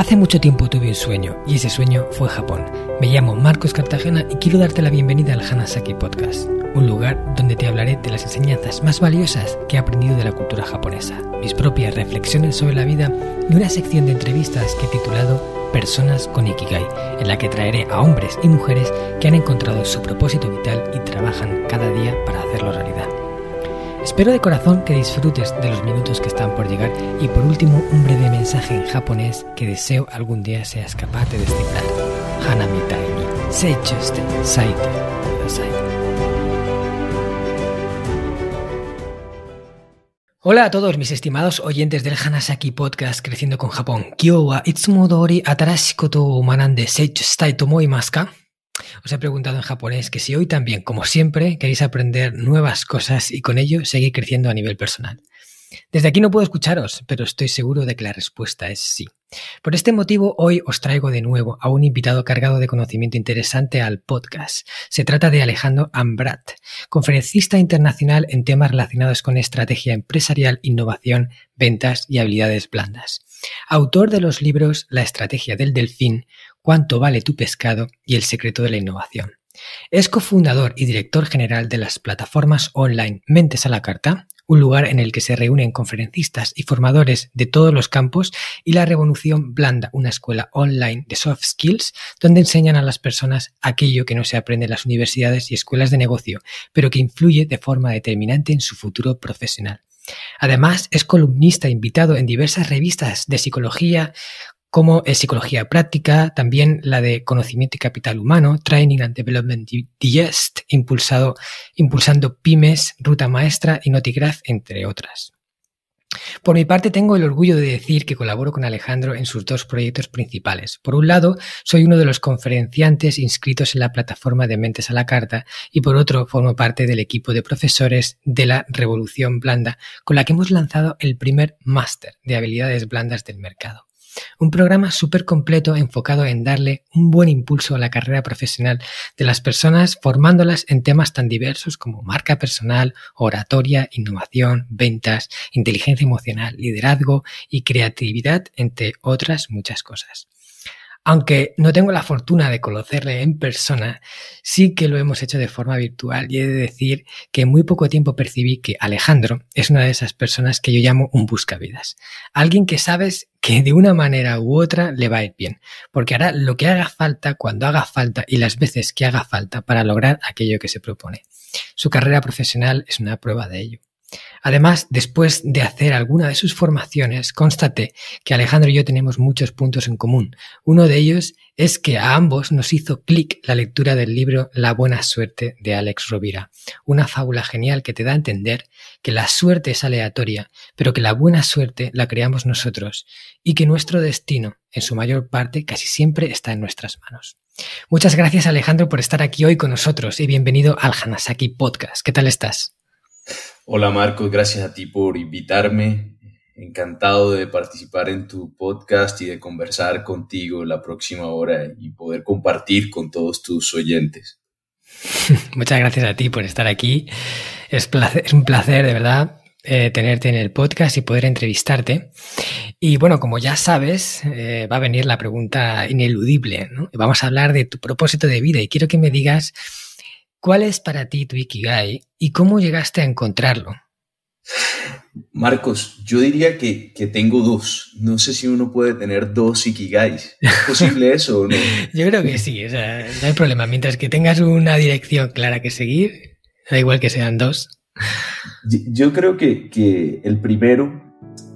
Hace mucho tiempo tuve un sueño y ese sueño fue Japón. Me llamo Marcos Cartagena y quiero darte la bienvenida al Hanasaki Podcast, un lugar donde te hablaré de las enseñanzas más valiosas que he aprendido de la cultura japonesa, mis propias reflexiones sobre la vida y una sección de entrevistas que he titulado Personas con Ikigai, en la que traeré a hombres y mujeres que han encontrado su propósito vital y trabajan cada día para hacerlo realidad. Espero de corazón que disfrutes de los minutos que están por llegar y por último un breve mensaje en japonés que deseo algún día seas capaz de descifrar. Hanamitai ni seichuste saite. Hola a todos mis estimados oyentes del Hanasaki Podcast Creciendo con Japón. Kyo wa itsumo dori atarashi koto o manande seichustai tomoimasu ka? Os he preguntado en japonés que si hoy también, como siempre, queréis aprender nuevas cosas y con ello seguir creciendo a nivel personal. Desde aquí no puedo escucharos, pero estoy seguro de que la respuesta es sí. Por este motivo, hoy os traigo de nuevo a un invitado cargado de conocimiento interesante al podcast. Se trata de Alejandro Ambrat, conferencista internacional en temas relacionados con estrategia empresarial, innovación, ventas y habilidades blandas. Autor de los libros La estrategia del delfín, Cuánto vale tu pescado y el secreto de la innovación. Es cofundador y director general de las plataformas online Mentes a la Carta, un lugar en el que se reúnen conferencistas y formadores de todos los campos, y La Revolución Blanda, una escuela online de soft skills donde enseñan a las personas aquello que no se aprende en las universidades y escuelas de negocio, pero que influye de forma determinante en su futuro profesional. Además, es columnista invitado en diversas revistas de psicología, como es psicología práctica, también la de conocimiento y capital humano, Training and Development Digest, impulsado, impulsando pymes, ruta maestra y Notigraph, entre otras. Por mi parte, tengo el orgullo de decir que colaboro con Alejandro en sus dos proyectos principales. Por un lado, soy uno de los conferenciantes inscritos en la plataforma de Mentes a la Carta y por otro, formo parte del equipo de profesores de la Revolución Blanda, con la que hemos lanzado el primer máster de habilidades blandas del mercado. Un programa súper completo enfocado en darle un buen impulso a la carrera profesional de las personas, formándolas en temas tan diversos como marca personal, oratoria, innovación, ventas, inteligencia emocional, liderazgo y creatividad, entre otras muchas cosas. Aunque no tengo la fortuna de conocerle en persona, sí que lo hemos hecho de forma virtual y he de decir que en muy poco tiempo percibí que Alejandro es una de esas personas que yo llamo un buscavidas. Alguien que sabes que de una manera u otra le va a ir bien, porque hará lo que haga falta cuando haga falta y las veces que haga falta para lograr aquello que se propone. Su carrera profesional es una prueba de ello. Además, después de hacer alguna de sus formaciones, constaté que Alejandro y yo tenemos muchos puntos en común. Uno de ellos es que a ambos nos hizo clic la lectura del libro La buena suerte de Alex Rovira, una fábula genial que te da a entender que la suerte es aleatoria, pero que la buena suerte la creamos nosotros y que nuestro destino, en su mayor parte, casi siempre está en nuestras manos. Muchas gracias Alejandro por estar aquí hoy con nosotros y bienvenido al Hanasaki Podcast. ¿Qué tal estás? Hola Marcos, gracias a ti por invitarme. Encantado de participar en tu podcast y de conversar contigo la próxima hora y poder compartir con todos tus oyentes. Muchas gracias a ti por estar aquí. Es, un placer, de verdad, eh, tenerte en el podcast y poder entrevistarte. Y bueno, como ya sabes, eh, va a venir la pregunta ineludible. Vamos a hablar de tu propósito de vida y quiero que me digas ¿Cuál es para ti tu Ikigai y cómo llegaste a encontrarlo? Marcos, yo diría que, tengo dos. No sé si uno puede tener dos Ikigais. ¿Es posible eso o no? yo creo que sí, o sea, no hay problema. Mientras que tengas una dirección clara que seguir, da igual que sean dos. Yo creo que, que el primero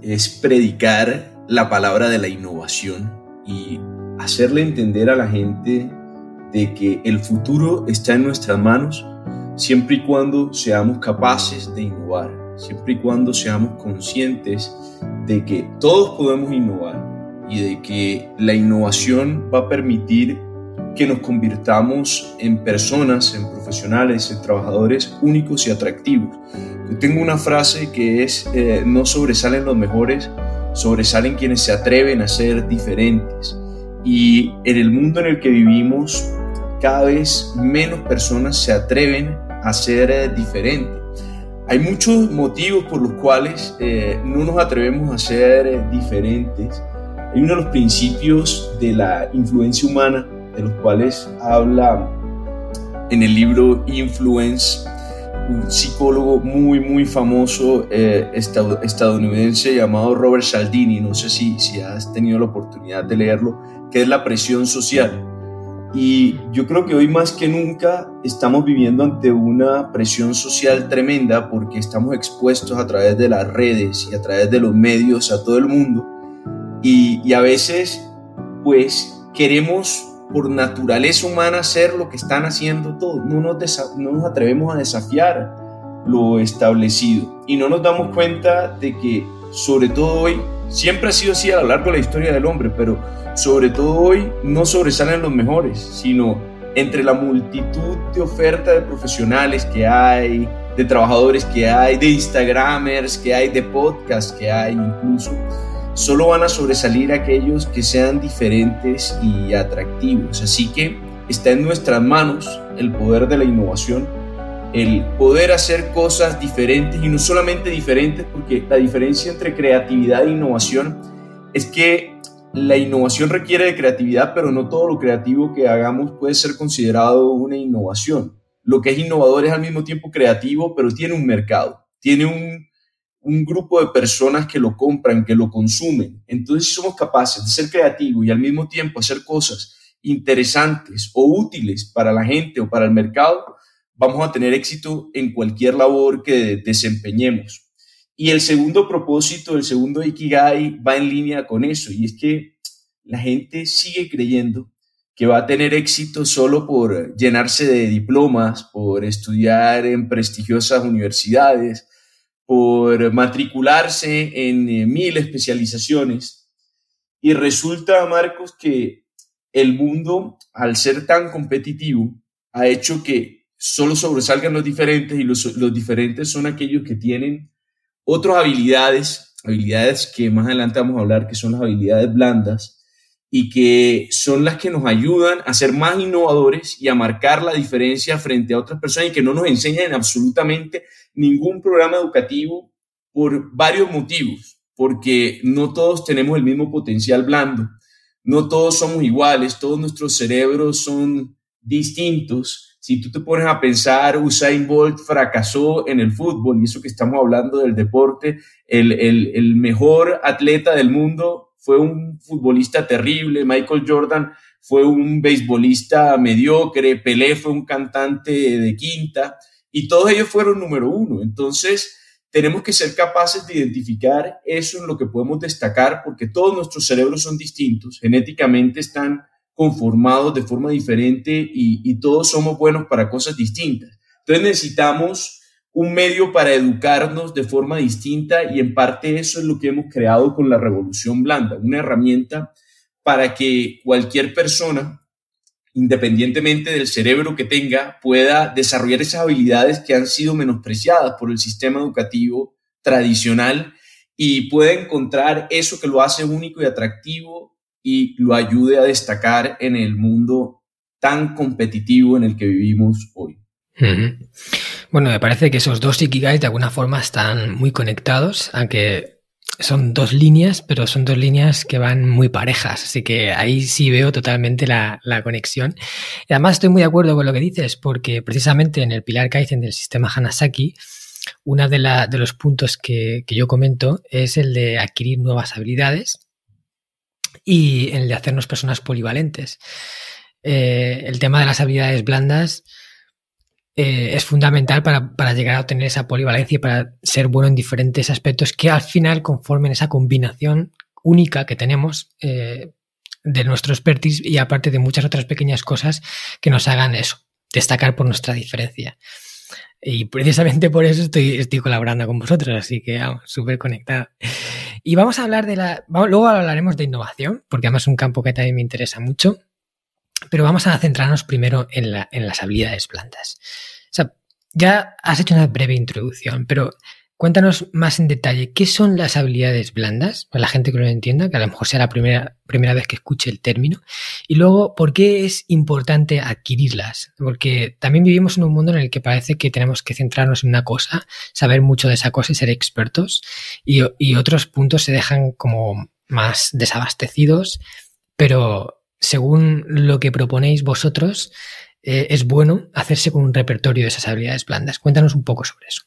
es predicar la palabra de la innovación y hacerle entender a la gente de que el futuro está en nuestras manos siempre y cuando seamos capaces de innovar, siempre y cuando seamos conscientes de que todos podemos innovar y de que la innovación va a permitir que nos convirtamos en personas, en profesionales, en trabajadores únicos y atractivos. Yo tengo una frase que es, eh, no sobresalen los mejores, sobresalen quienes se atreven a ser diferentes. Y en el mundo en el que vivimos, cada vez menos personas se atreven a ser eh, diferentes. Hay muchos motivos por los cuales eh, no nos atrevemos a ser eh, diferentes. hay uno de los principios de la influencia humana, de los cuales habla en el libro Influence un psicólogo muy, muy famoso estadounidense llamado Robert Cialdini, no sé si, si has tenido la oportunidad de leerlo, que es la presión social. Y yo creo que hoy más que nunca estamos viviendo ante una presión social tremenda porque estamos expuestos a través de las redes y a través de los medios a todo el mundo. Y, y a veces, pues, queremos por naturaleza humana hacer lo que están haciendo todos. No nos, no nos atrevemos a desafiar lo establecido y no nos damos cuenta de que sobre todo hoy, siempre ha sido así a lo largo de la historia del hombre, pero sobre todo hoy no sobresalen los mejores, sino entre la multitud de ofertas de profesionales que hay, de trabajadores que hay, de Instagramers que hay, de podcasts que hay incluso solo van a sobresalir aquellos que sean diferentes y atractivos. Así que está en nuestras manos el poder de la innovación, el poder hacer cosas diferentes y no solamente diferentes, porque la diferencia entre creatividad e innovación es que la innovación requiere de creatividad, pero no todo lo creativo que hagamos puede ser considerado una innovación. Lo que es innovador es al mismo tiempo creativo, pero tiene un mercado, tiene un, un grupo de personas que lo compran, que lo consumen. Entonces, si somos capaces de ser creativos y al mismo tiempo hacer cosas interesantes o útiles para la gente o para el mercado, vamos a tener éxito en cualquier labor que desempeñemos. Y el segundo propósito, el segundo Ikigai va en línea con eso, y es que la gente sigue creyendo que va a tener éxito solo por llenarse de diplomas, por estudiar en prestigiosas universidades, por matricularse en eh, mil especializaciones. Y resulta, Marcos, que el mundo, al ser tan competitivo, ha hecho que solo sobresalgan los diferentes y los, los diferentes son aquellos que tienen otras habilidades, habilidades que más adelante vamos a hablar, que son las habilidades blandas, y que son las que nos ayudan a ser más innovadores y a marcar la diferencia frente a otras personas y que no nos enseñan absolutamente ningún programa educativo por varios motivos, porque no todos tenemos el mismo potencial blando, no todos somos iguales, todos nuestros cerebros son distintos. Si tú te pones a pensar, Usain Bolt fracasó en el fútbol, y eso que estamos hablando del deporte, el, el, mejor atleta del mundo fue un futbolista terrible, Michael Jordan fue un beisbolista mediocre, Pelé fue un cantante de quinta y todos ellos fueron número uno. Entonces, tenemos que ser capaces de identificar eso en lo que podemos destacar porque todos nuestros cerebros son distintos, genéticamente están conformados de forma diferente y, todos somos buenos para cosas distintas. Entonces necesitamos un medio para educarnos de forma distinta y en parte eso es lo que hemos creado con la revolución blanda, una herramienta para que cualquier persona, independientemente del cerebro que tenga, pueda desarrollar esas habilidades que han sido menospreciadas por el sistema educativo tradicional y pueda encontrar eso que lo hace único y atractivo y lo ayude a destacar en el mundo tan competitivo en el que vivimos hoy. Bueno, me parece que esos dos Ikigais de alguna forma están muy conectados, aunque son dos líneas, pero son dos líneas que van muy parejas, así que ahí sí veo totalmente la, conexión. Y además estoy muy de acuerdo con lo que dices, porque precisamente en el pilar Kaizen del sistema Hanasaki, uno de, de los puntos que, yo comento es el de adquirir nuevas habilidades y el de hacernos personas polivalentes. Eh, el tema de las habilidades blandas eh, es fundamental para, llegar a obtener esa polivalencia y para ser bueno en diferentes aspectos que al final conformen esa combinación única que tenemos eh, de nuestro expertise y aparte de muchas otras pequeñas cosas que nos hagan eso, destacar por nuestra diferencia. Y precisamente por eso estoy, estoy colaborando con vosotros, así que súper conectado. Y vamos a hablar de la. luego hablaremos de innovación, porque además es un campo que también me interesa mucho. Pero vamos a centrarnos primero en, las habilidades blandas. O sea, ya has hecho una breve introducción, pero cuéntanos más en detalle qué son las habilidades blandas, para la gente que lo entienda, que a lo mejor sea la primera, primera vez que escuche el término, y luego por qué es importante adquirirlas, porque también vivimos en un mundo en el que parece que tenemos que centrarnos en una cosa, saber mucho de esa cosa y ser expertos, y, y otros puntos se dejan como más desabastecidos, pero según lo que proponéis vosotros, eh, es bueno hacerse con un repertorio de esas habilidades blandas. Cuéntanos un poco sobre eso.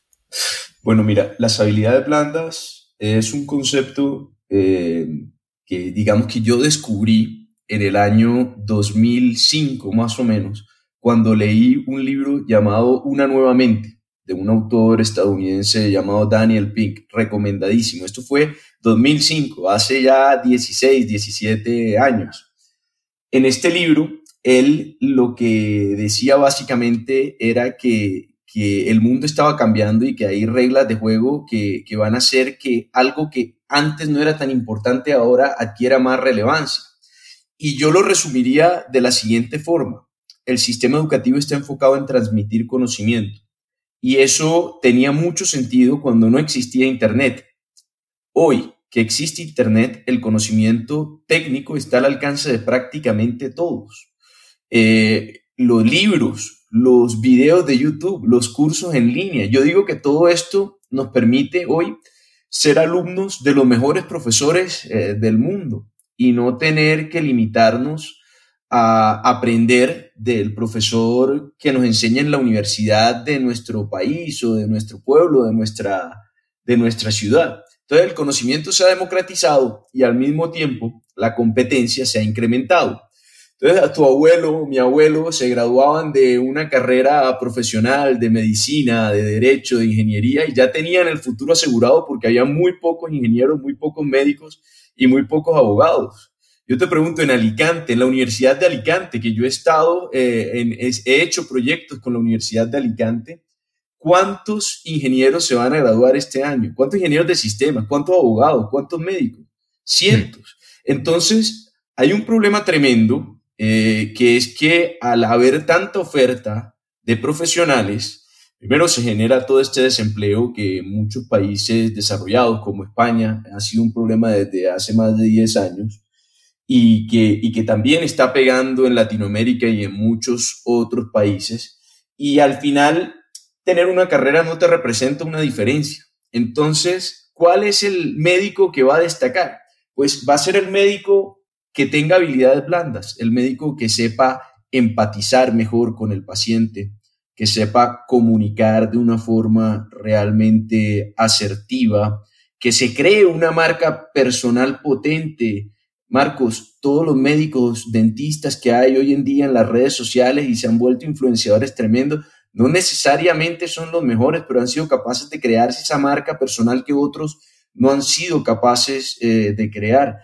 Bueno, mira, las habilidades blandas es un concepto eh, que digamos que yo descubrí en el año 2005 más o menos, cuando leí un libro llamado Una nueva mente, de un autor estadounidense llamado Daniel Pink, recomendadísimo. Esto fue 2005, hace ya 16, 17 años. En este libro, él lo que decía básicamente era que, que el mundo estaba cambiando y que hay reglas de juego que, que van a hacer que algo que antes no era tan importante ahora adquiera más relevancia. Y yo lo resumiría de la siguiente forma. El sistema educativo está enfocado en transmitir conocimiento y eso tenía mucho sentido cuando no existía Internet. Hoy que existe Internet, el conocimiento técnico está al alcance de prácticamente todos. Eh, los libros, los videos de YouTube, los cursos en línea. Yo digo que todo esto nos permite hoy ser alumnos de los mejores profesores eh, del mundo y no tener que limitarnos a aprender del profesor que nos enseña en la universidad de nuestro país o de nuestro pueblo, de nuestra, de nuestra ciudad. Entonces el conocimiento se ha democratizado y al mismo tiempo la competencia se ha incrementado. Entonces a tu abuelo, mi abuelo, se graduaban de una carrera profesional de medicina, de derecho, de ingeniería y ya tenían el futuro asegurado porque había muy pocos ingenieros, muy pocos médicos y muy pocos abogados. Yo te pregunto, en Alicante, en la Universidad de Alicante, que yo he estado, eh, en, he hecho proyectos con la Universidad de Alicante, ¿cuántos ingenieros se van a graduar este año? ¿Cuántos ingenieros de sistemas? ¿Cuántos abogados? ¿Cuántos médicos? Cientos. Entonces, hay un problema tremendo, eh, que es que al haber tanta oferta de profesionales, primero se genera todo este desempleo que en muchos países desarrollados como España ha sido un problema desde hace más de 10 años y que, y que también está pegando en Latinoamérica y en muchos otros países. Y al final, tener una carrera no te representa una diferencia. Entonces, ¿cuál es el médico que va a destacar? Pues va a ser el médico que tenga habilidades blandas, el médico que sepa empatizar mejor con el paciente, que sepa comunicar de una forma realmente asertiva, que se cree una marca personal potente, Marcos, todos los médicos, dentistas que hay hoy en día en las redes sociales y se han vuelto influenciadores tremendos, no necesariamente son los mejores, pero han sido capaces de crearse esa marca personal que otros no han sido capaces eh, de crear.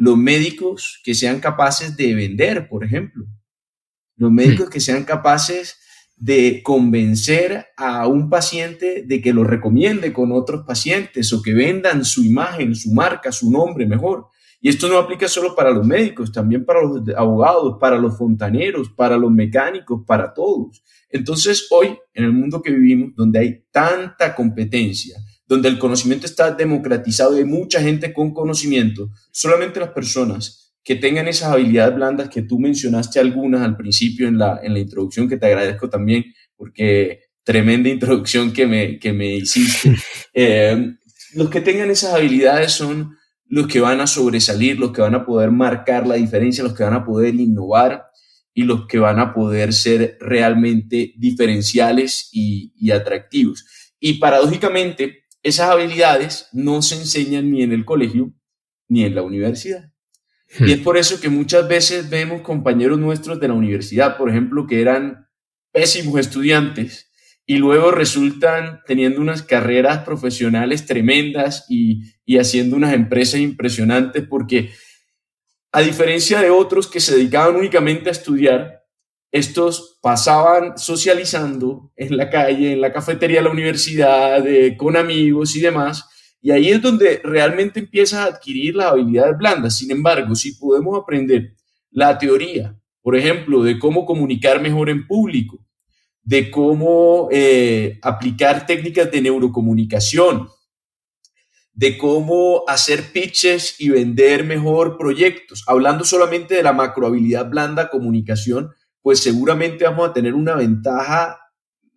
Los médicos que sean capaces de vender, por ejemplo. Los médicos que sean capaces de convencer a un paciente de que lo recomiende con otros pacientes o que vendan su imagen, su marca, su nombre mejor. Y esto no aplica solo para los médicos, también para los abogados, para los fontaneros, para los mecánicos, para todos. Entonces, hoy, en el mundo que vivimos, donde hay tanta competencia, donde el conocimiento está democratizado y hay mucha gente con conocimiento, solamente las personas que tengan esas habilidades blandas que tú mencionaste algunas al principio en la, en la introducción, que te agradezco también, porque tremenda introducción que me, que me hiciste. Eh, los que tengan esas habilidades son los que van a sobresalir, los que van a poder marcar la diferencia, los que van a poder innovar y los que van a poder ser realmente diferenciales y, atractivos. Y paradójicamente, esas habilidades no se enseñan ni en el colegio ni en la universidad. Y hmm. es por eso que muchas veces vemos compañeros nuestros de la universidad, por ejemplo, que eran pésimos estudiantes y luego resultan teniendo unas carreras profesionales tremendas y, haciendo unas empresas impresionantes porque a diferencia de otros que se dedicaban únicamente a estudiar, estos pasaban socializando en la calle, en la cafetería de la universidad, con amigos y demás, y ahí es donde realmente empiezas a adquirir las habilidades blandas. Sin embargo, si podemos aprender la teoría, por ejemplo, de cómo comunicar mejor en público, de cómo eh, aplicar técnicas de neurocomunicación, de cómo hacer pitches y vender mejor proyectos. Hablando solamente de la macrohabilidad blanda comunicación, pues seguramente vamos a tener una ventaja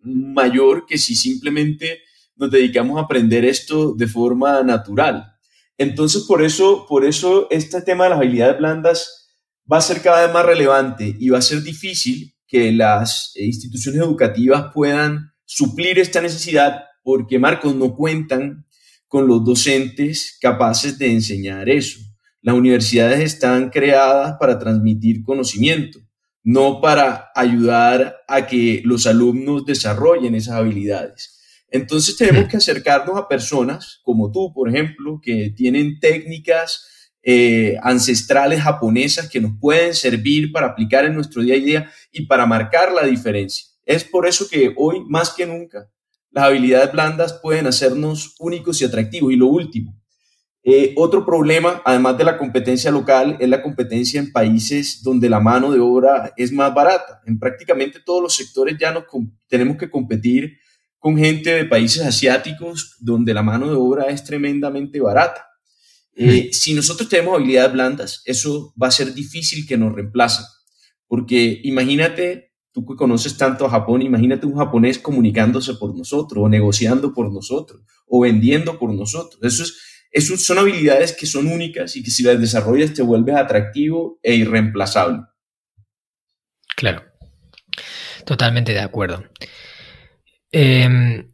mayor que si simplemente nos dedicamos a aprender esto de forma natural. Entonces, por eso, por eso este tema de las habilidades blandas va a ser cada vez más relevante y va a ser difícil que las instituciones educativas puedan suplir esta necesidad porque, Marcos, no cuentan con los docentes capaces de enseñar eso. Las universidades están creadas para transmitir conocimiento, no para ayudar a que los alumnos desarrollen esas habilidades. Entonces tenemos que acercarnos a personas como tú, por ejemplo, que tienen técnicas eh, ancestrales japonesas que nos pueden servir para aplicar en nuestro día a día y para marcar la diferencia. Es por eso que hoy, más que nunca, las habilidades blandas pueden hacernos únicos y atractivos. Y lo último, eh, otro problema, además de la competencia local, es la competencia en países donde la mano de obra es más barata. En prácticamente todos los sectores ya nos tenemos que competir con gente de países asiáticos donde la mano de obra es tremendamente barata. Eh, si nosotros tenemos habilidades blandas, eso va a ser difícil que nos reemplacen. Porque imagínate tú que conoces tanto a Japón, imagínate un japonés comunicándose por nosotros, o negociando por nosotros, o vendiendo por nosotros. Eso, es, son habilidades que son únicas y que si las desarrollas te vuelves atractivo e irreemplazable. Claro, totalmente de acuerdo. Em,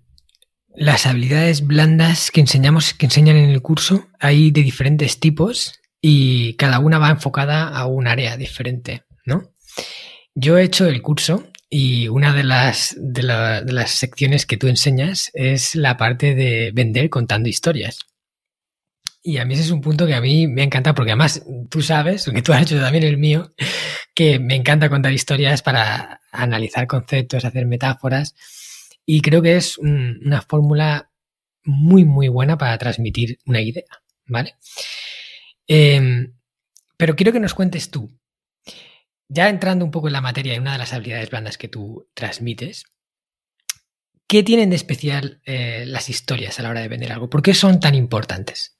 las habilidades blandas que enseñamos, que enseñan en el curso, hay de diferentes tipos y cada una va enfocada a un área diferente, ¿no? Yo he hecho el curso y una de las, de, las secciones que tú enseñas es la parte de vender contando historias. Y a mí ese es un punto que a mí me encanta porque además tú sabes, que tú has hecho también el mío, que me encanta contar historias para analizar conceptos, hacer metáforas. Y creo que es una fórmula muy, muy buena para transmitir una idea, ¿vale? Em, pero quiero que nos cuentes tú, ya entrando un poco en la materia, en una de las habilidades blandas que tú transmites, ¿qué tienen de especial eh, las historias a la hora de vender algo? ¿Por qué son tan importantes?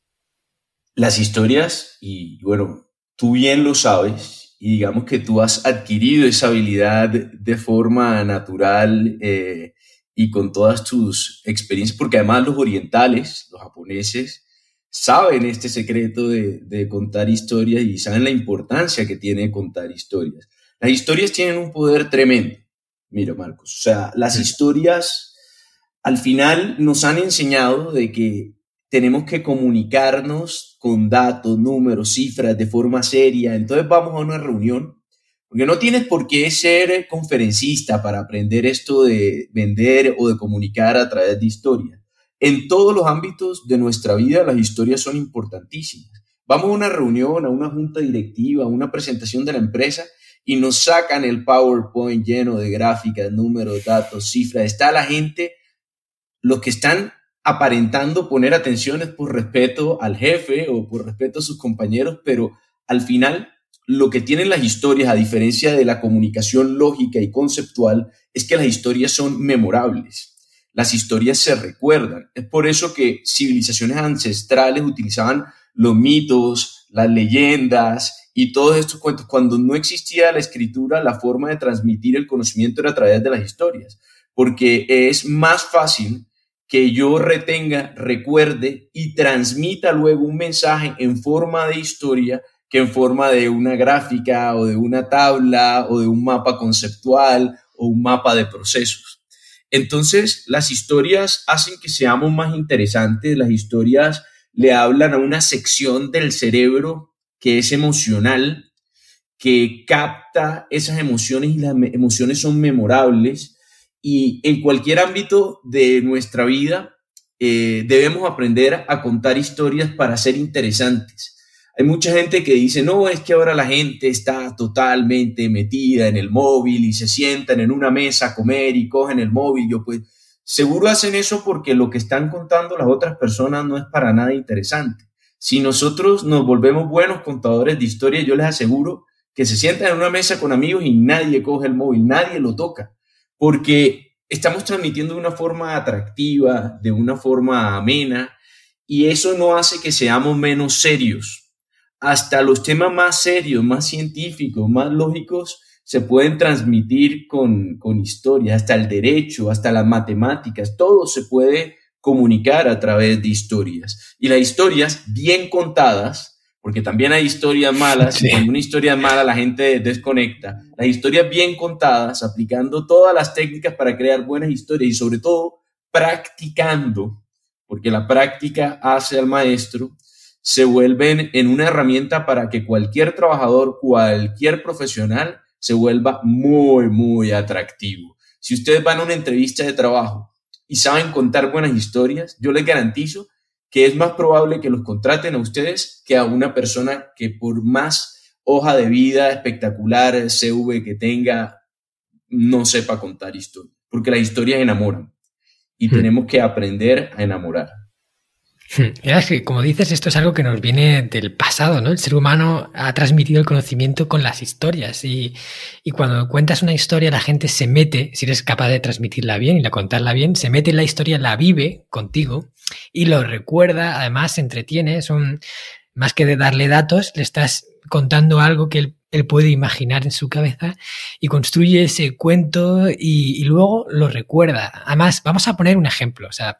Las historias, y bueno, tú bien lo sabes, y digamos que tú has adquirido esa habilidad de forma natural eh, y con todas tus experiencias, porque además los orientales, los japoneses, saben este secreto de, contar historias y saben la importancia que tiene contar historias. Las historias tienen un poder tremendo. Mira, Marcos, o sea, las historias al final nos han enseñado de que tenemos que comunicarnos con datos, números, cifras de forma seria. Entonces vamos a una reunión, porque no tienes por qué ser conferencista para aprender esto de vender o de comunicar a través de historias en todos los ámbitos de nuestra vida las historias son importantísimas. Vamos a una reunión, a una junta directiva, a una presentación de la empresa y nos sacan el PowerPoint lleno de gráficas, números, datos, cifras. Está la gente, los que están aparentando poner atenciones por respeto al jefe o por respeto a sus compañeros, pero al final lo que tienen las historias, a diferencia de la comunicación lógica y conceptual, es que las historias son memorables las historias se recuerdan. Es por eso que civilizaciones ancestrales utilizaban los mitos, las leyendas y todos estos cuentos. Cuando no existía la escritura, la forma de transmitir el conocimiento era a través de las historias, porque es más fácil que yo retenga, recuerde y transmita luego un mensaje en forma de historia que en forma de una gráfica o de una tabla o de un mapa conceptual o un mapa de procesos. Entonces, las historias hacen que seamos más interesantes, las historias le hablan a una sección del cerebro que es emocional, que capta esas emociones y las emociones son memorables y en cualquier ámbito de nuestra vida eh, debemos aprender a contar historias para ser interesantes. Hay mucha gente que dice, no, es que ahora la gente está totalmente metida en el móvil y se sientan en una mesa a comer y cogen el móvil. Yo pues, seguro hacen eso porque lo que están contando las otras personas no es para nada interesante. Si nosotros nos volvemos buenos contadores de historia, yo les aseguro que se sientan en una mesa con amigos y nadie coge el móvil, nadie lo toca, porque estamos transmitiendo de una forma atractiva, de una forma amena, y eso no hace que seamos menos serios hasta los temas más serios, más científicos, más lógicos, se pueden transmitir con, con historia, hasta el derecho, hasta las matemáticas, todo se puede comunicar a través de historias. Y las historias bien contadas, porque también hay historias malas, y cuando una historia mala la gente desconecta, las historias bien contadas, aplicando todas las técnicas para crear buenas historias y sobre todo practicando, porque la práctica hace al maestro, se vuelven en una herramienta para que cualquier trabajador, cualquier profesional se vuelva muy, muy atractivo. Si ustedes van a una entrevista de trabajo y saben contar buenas historias, yo les garantizo que es más probable que los contraten a ustedes que a una persona que por más hoja de vida espectacular, CV que tenga, no sepa contar historias, porque las historias enamoran y hmm. tenemos que aprender a enamorar. Es que, como dices, esto es algo que nos viene del pasado, ¿no? El ser humano ha transmitido el conocimiento con las historias y, y, cuando cuentas una historia la gente se mete, si eres capaz de transmitirla bien y la contarla bien, se mete en la historia, la vive contigo y lo recuerda, además se entretiene, son más que de darle datos, le estás contando algo que él puede imaginar en su cabeza y construye ese cuento y, luego lo recuerda. Además, vamos a poner un ejemplo, o sea,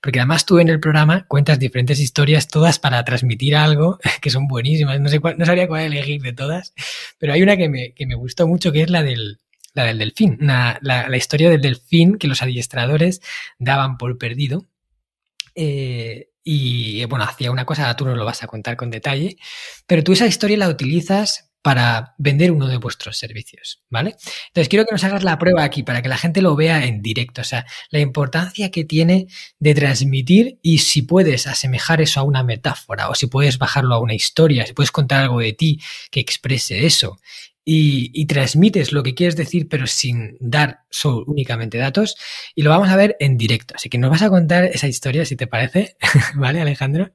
porque además tú en el programa cuentas diferentes historias, todas para transmitir algo, que son buenísimas, no, sé cuál, no sabría cuál elegir de todas, pero hay una que me, que me gustó mucho, que es la del, la del delfín, la, la, historia del delfín que los adiestradores daban por perdido. Eh, y bueno, hacía una cosa, tú no lo vas a contar con detalle, pero tú esa historia la utilizas para vender uno de vuestros servicios, ¿vale? Entonces quiero que nos hagas la prueba aquí para que la gente lo vea en directo, o sea, la importancia que tiene de transmitir y si puedes asemejar eso a una metáfora o si puedes bajarlo a una historia, si puedes contar algo de ti que exprese eso y, transmites lo que quieres decir, pero sin dar solo únicamente datos. Y lo vamos a ver en directo. Así que nos vas a contar esa historia, si te parece, ¿vale, Alejandro?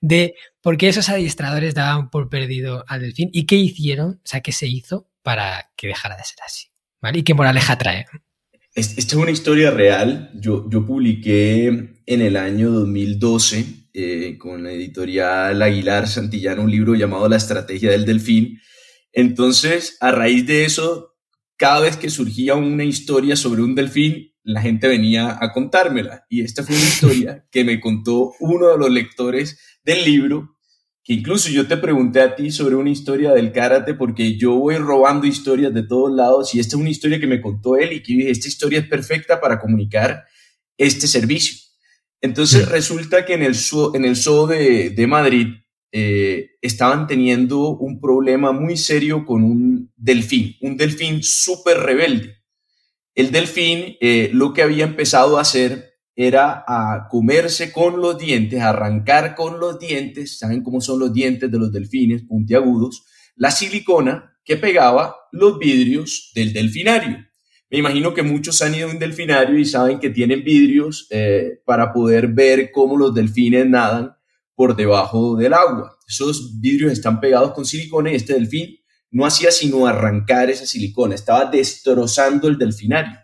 De por qué esos adiestradores daban por perdido al delfín y qué hicieron, o sea, qué se hizo para que dejara de ser así. ¿Vale? Y qué moraleja trae. Esta es una historia real. Yo, yo publiqué en el año 2012 eh, con la editorial Aguilar Santillana un libro llamado La Estrategia del Delfín entonces, a raíz de eso, cada vez que surgía una historia sobre un delfín, la gente venía a contármela. Y esta fue una historia que me contó uno de los lectores del libro, que incluso yo te pregunté a ti sobre una historia del karate, porque yo voy robando historias de todos lados y esta es una historia que me contó él y que dije, esta historia es perfecta para comunicar este servicio. Entonces resulta que en el zoo, en el zoo de, de Madrid eh, estaban teniendo un problema muy serio con un delfín, un delfín súper rebelde. El delfín eh, lo que había empezado a hacer era a comerse con los dientes, arrancar con los dientes, ¿saben cómo son los dientes de los delfines puntiagudos? La silicona que pegaba los vidrios del delfinario. Me imagino que muchos han ido a un delfinario y saben que tienen vidrios eh, para poder ver cómo los delfines nadan por debajo del agua. Esos vidrios están pegados con silicona y este delfín no hacía sino arrancar esa silicona, estaba destrozando el delfinario.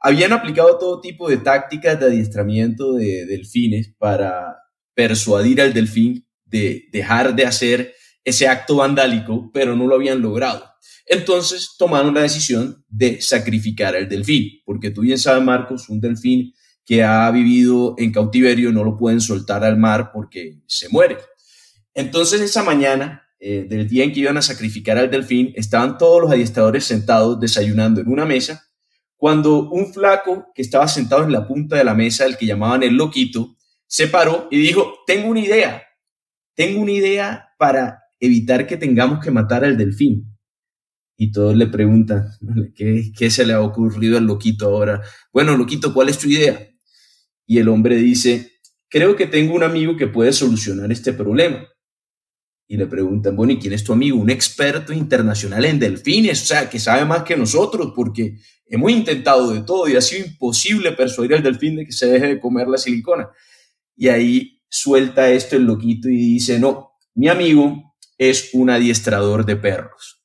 Habían aplicado todo tipo de tácticas de adiestramiento de delfines para persuadir al delfín de dejar de hacer ese acto vandálico, pero no lo habían logrado. Entonces tomaron la decisión de sacrificar al delfín, porque tú bien sabes, Marcos, un delfín que ha vivido en cautiverio no lo pueden soltar al mar porque se muere. Entonces esa mañana eh, del día en que iban a sacrificar al delfín, estaban todos los adiestradores sentados desayunando en una mesa, cuando un flaco que estaba sentado en la punta de la mesa, el que llamaban el loquito, se paró y dijo, tengo una idea, tengo una idea para evitar que tengamos que matar al delfín. Y todos le preguntan, ¿qué, ¿qué se le ha ocurrido al loquito ahora? Bueno, loquito, ¿cuál es tu idea? Y el hombre dice, creo que tengo un amigo que puede solucionar este problema. Y le preguntan, bueno, ¿y quién es tu amigo? Un experto internacional en delfines, o sea, que sabe más que nosotros, porque hemos intentado de todo y ha sido imposible persuadir al delfín de que se deje de comer la silicona. Y ahí suelta esto el loquito y dice, no, mi amigo es un adiestrador de perros.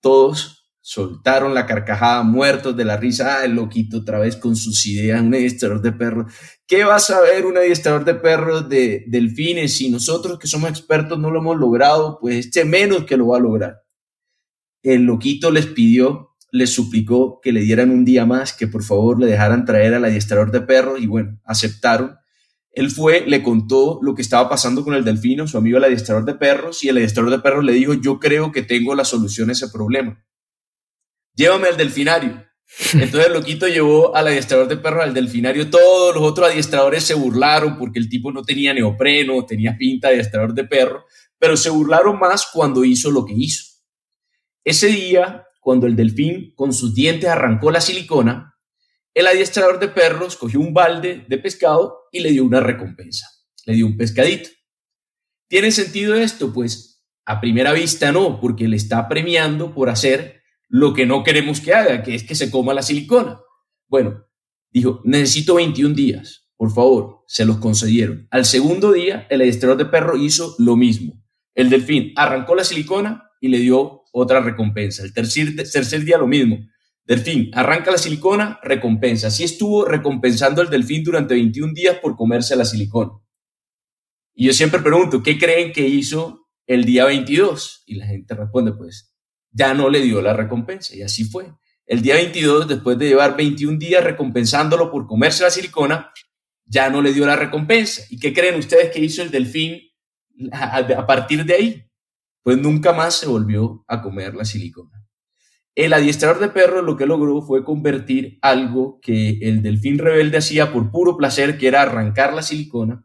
Todos soltaron la carcajada, muertos de la risa, ah, el loquito otra vez con sus ideas, un adiestrador de perros. ¿Qué va a saber un adiestrador de perros de delfines si nosotros que somos expertos no lo hemos logrado? Pues este menos que lo va a lograr. El loquito les pidió, les suplicó que le dieran un día más, que por favor le dejaran traer al adiestrador de perros y bueno, aceptaron. él fue, le contó lo que estaba pasando con el delfino, su amigo el adiestrador de perros, y el adiestrador de perros le dijo, yo creo que tengo la solución a ese problema. Llévame al delfinario. Entonces el loquito llevó al adiestrador de perros al delfinario. Todos los otros adiestradores se burlaron porque el tipo no tenía neopreno, tenía pinta de adiestrador de perro, pero se burlaron más cuando hizo lo que hizo. Ese día, cuando el delfín con sus dientes arrancó la silicona, el adiestrador de perros cogió un balde de pescado y le dio una recompensa. Le dio un pescadito. ¿Tiene sentido esto? Pues a primera vista no, porque le está premiando por hacer lo que no queremos que haga, que es que se coma la silicona. Bueno, dijo, necesito 21 días, por favor, se los concedieron. Al segundo día, el adiestrador de perro hizo lo mismo. El delfín arrancó la silicona y le dio otra recompensa. El tercer, tercer día lo mismo. Delfín, arranca la silicona, recompensa. Así estuvo recompensando el delfín durante 21 días por comerse la silicona. Y yo siempre pregunto, ¿qué creen que hizo el día 22? Y la gente responde, pues, ya no le dio la recompensa. Y así fue. El día 22, después de llevar 21 días recompensándolo por comerse la silicona, ya no le dio la recompensa. ¿Y qué creen ustedes que hizo el delfín a partir de ahí? Pues nunca más se volvió a comer la silicona. El adiestrador de perros lo que logró fue convertir algo que el delfín rebelde hacía por puro placer, que era arrancar la silicona,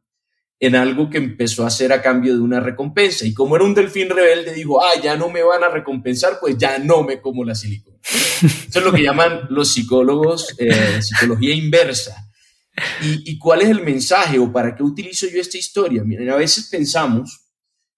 en algo que empezó a hacer a cambio de una recompensa. Y como era un delfín rebelde, dijo, ah, ya no me van a recompensar, pues ya no me como la silicona. Eso es lo que llaman los psicólogos eh, psicología inversa. ¿Y, ¿Y cuál es el mensaje o para qué utilizo yo esta historia? Miren, a veces pensamos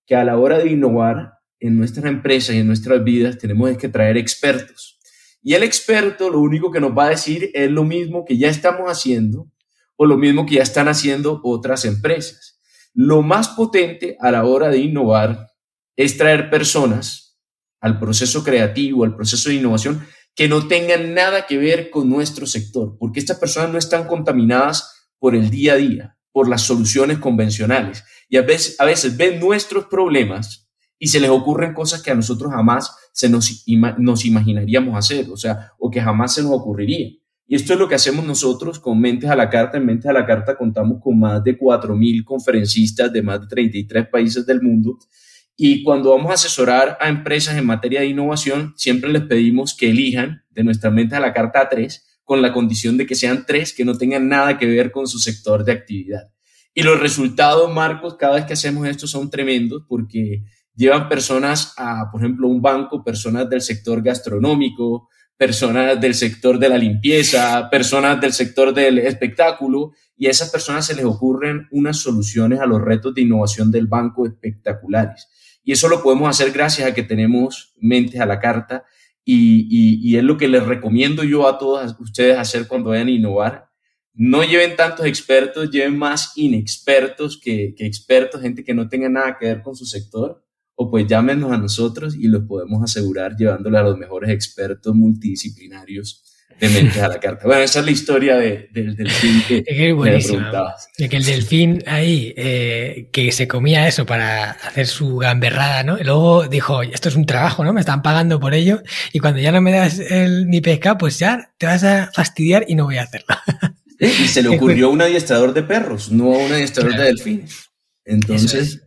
que a la hora de innovar en nuestras empresas y en nuestras vidas tenemos que traer expertos. Y el experto lo único que nos va a decir es lo mismo que ya estamos haciendo o lo mismo que ya están haciendo otras empresas. Lo más potente a la hora de innovar es traer personas al proceso creativo, al proceso de innovación, que no tengan nada que ver con nuestro sector, porque estas personas no están contaminadas por el día a día, por las soluciones convencionales. Y a veces, a veces ven nuestros problemas y se les ocurren cosas que a nosotros jamás se nos, nos imaginaríamos hacer, o sea, o que jamás se nos ocurriría. Y esto es lo que hacemos nosotros con Mentes a la Carta. En Mentes a la Carta contamos con más de 4.000 conferencistas de más de 33 países del mundo. Y cuando vamos a asesorar a empresas en materia de innovación, siempre les pedimos que elijan de nuestra Mentes a la Carta a tres, con la condición de que sean tres que no tengan nada que ver con su sector de actividad. Y los resultados, Marcos, cada vez que hacemos esto son tremendos porque llevan personas a, por ejemplo, un banco, personas del sector gastronómico, personas del sector de la limpieza, personas del sector del espectáculo, y a esas personas se les ocurren unas soluciones a los retos de innovación del banco espectaculares. Y eso lo podemos hacer gracias a que tenemos mentes a la carta y, es lo que les recomiendo yo a todos ustedes hacer cuando vayan a innovar. No lleven tantos expertos, lleven más inexpertos que, que expertos, gente que no tenga nada que ver con su sector o pues llámenos a nosotros y los podemos asegurar llevándole a los mejores expertos multidisciplinarios de mentes a la carta. Bueno, esa es la historia del delfín que, es buenísimo. De que el delfín ahí, eh, que se comía eso para hacer su gamberrada, ¿no? Y luego dijo, esto es un trabajo, ¿no? Me están pagando por ello y cuando ya no me das el, mi pesca, pues ya te vas a fastidiar y no voy a hacerlo. Y se le ocurrió a un adiestrador de perros, no a un adiestrador de delfines. Entonces...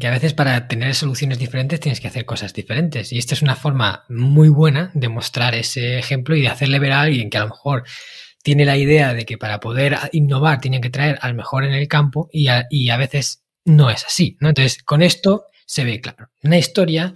Que a veces para tener soluciones diferentes tienes que hacer cosas diferentes. Y esta es una forma muy buena de mostrar ese ejemplo y de hacerle ver a alguien que a lo mejor tiene la idea de que para poder innovar tienen que traer al mejor en el campo y a, veces no es así. ¿no? Entonces, con esto se ve claro. Una historia,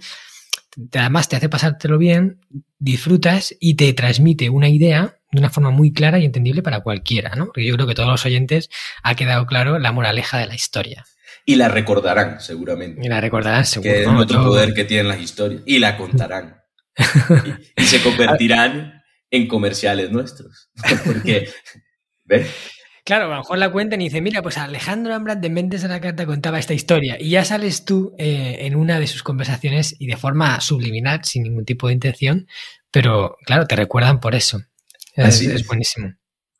además te hace pasártelo bien, disfrutas y te transmite una idea de una forma muy clara y entendible para cualquiera. ¿no? Porque yo creo que todos los oyentes ha quedado claro la moraleja de la historia. Y la recordarán, seguramente. Y la recordarán, seguro. Que es otro poder que tienen las historias. Y la contarán. y, se convertirán en comerciales nuestros. Porque, ¿ves? Claro, a lo mejor la cuentan y dicen, mira, pues Alejandro Ambrat de Mentes a la Carta contaba esta historia y ya sales tú eh, en una de sus conversaciones y de forma subliminal, sin ningún tipo de intención, pero claro, te recuerdan por eso. Es, es. buenísimo.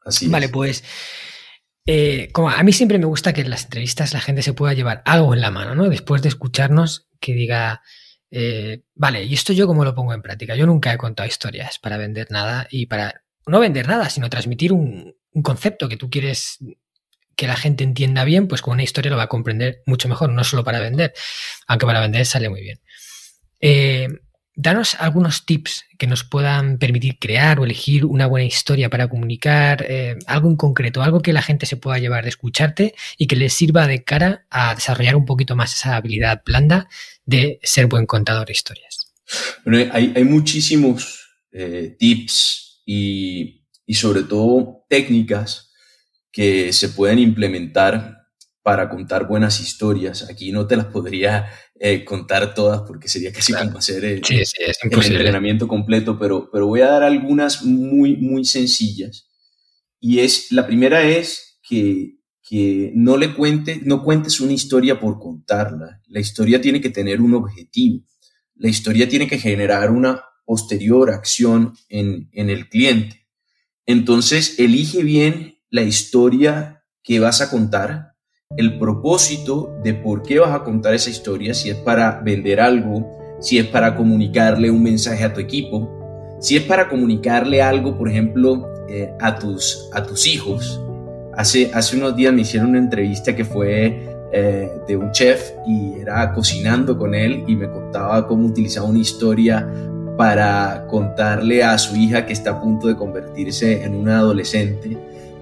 Así vale, pues eh, como a mí siempre me gusta que en las entrevistas la gente se pueda llevar algo en la mano, ¿no? Después de escucharnos, que diga, eh, vale, ¿y esto yo cómo lo pongo en práctica? Yo nunca he contado historias para vender nada y para no vender nada, sino transmitir un, concepto que tú quieres que la gente entienda bien, pues con una historia lo va a comprender mucho mejor, no solo para vender, aunque para vender sale muy bien. Eh, danos algunos tips que nos puedan permitir crear o elegir una buena historia para comunicar, eh, algo en concreto, algo que la gente se pueda llevar de escucharte y que les sirva de cara a desarrollar un poquito más esa habilidad blanda de ser buen contador de historias. Bueno, hay, muchísimos eh, tips y, y sobre todo técnicas que se pueden implementar para contar buenas historias. Aquí no te las podría eh, contar todas porque sería casi como hacer el, entrenamiento completo, pero, pero voy a dar algunas muy, muy sencillas. Y es, la primera es que, que no le cuente, no cuentes una historia por contarla. La historia tiene que tener un objetivo. La historia tiene que generar una posterior acción en, en el cliente. Entonces, elige bien la historia que vas a contar, el propósito de por qué vas a contar esa historia, si es para vender algo, si es para comunicarle un mensaje a tu equipo, si es para comunicarle algo, por ejemplo, eh, a, tus, a tus hijos. Hace, hace unos días me hicieron una entrevista que fue eh, de un chef y era cocinando con él y me contaba cómo utilizaba una historia para contarle a su hija que está a punto de convertirse en una adolescente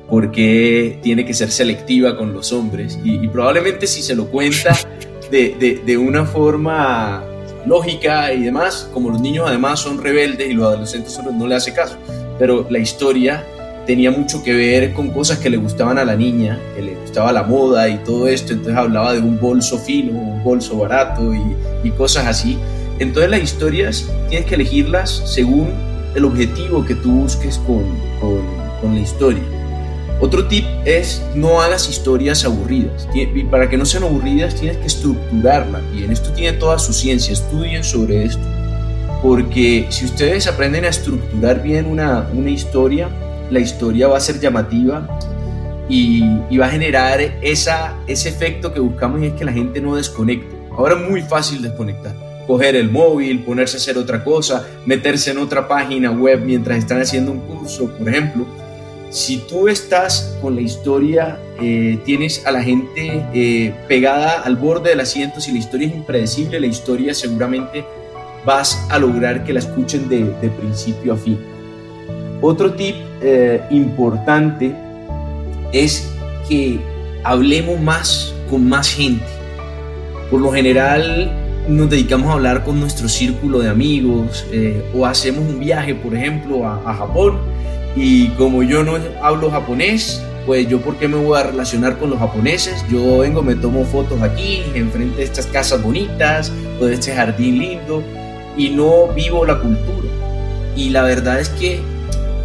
porque tiene que ser selectiva con los hombres. Y, probablemente si se lo cuenta de, de, una forma lógica y demás, como los niños además son rebeldes y los adolescentes no le hace caso. Pero la historia tenía mucho que ver con cosas que le gustaban a la niña, que le gustaba la moda y todo esto, entonces hablaba de un bolso fino, un bolso barato y, y cosas así. Entonces las historias tienes que elegirlas según el objetivo que tú busques con, con, con la historia. Otro tip es no hagas historias aburridas. Y para que no sean aburridas tienes que estructurarla bien. Esto tiene toda su ciencia. Estudien sobre esto. Porque si ustedes aprenden a estructurar bien una, una historia, la historia va a ser llamativa y, y, va a generar esa, ese efecto que buscamos y es que la gente no desconecte. Ahora es muy fácil desconectar. Coger el móvil, ponerse a hacer otra cosa, meterse en otra página web mientras están haciendo un curso, por ejemplo si tú estás con la historia, eh, tienes a la gente eh, pegada al borde del asiento, si la historia es impredecible, la historia seguramente vas a lograr que la escuchen de, principio a fin. Otro tip eh, importante es que hablemos más con más gente. Por lo general nos dedicamos a hablar con nuestro círculo de amigos o hacemos un viaje, por ejemplo, a Japón y como yo no hablo japonés, pues yo por qué me voy a relacionar con los japoneses. Yo vengo, me tomo fotos aquí, enfrente de estas casas bonitas o de este jardín lindo y no vivo la cultura. Y la verdad es que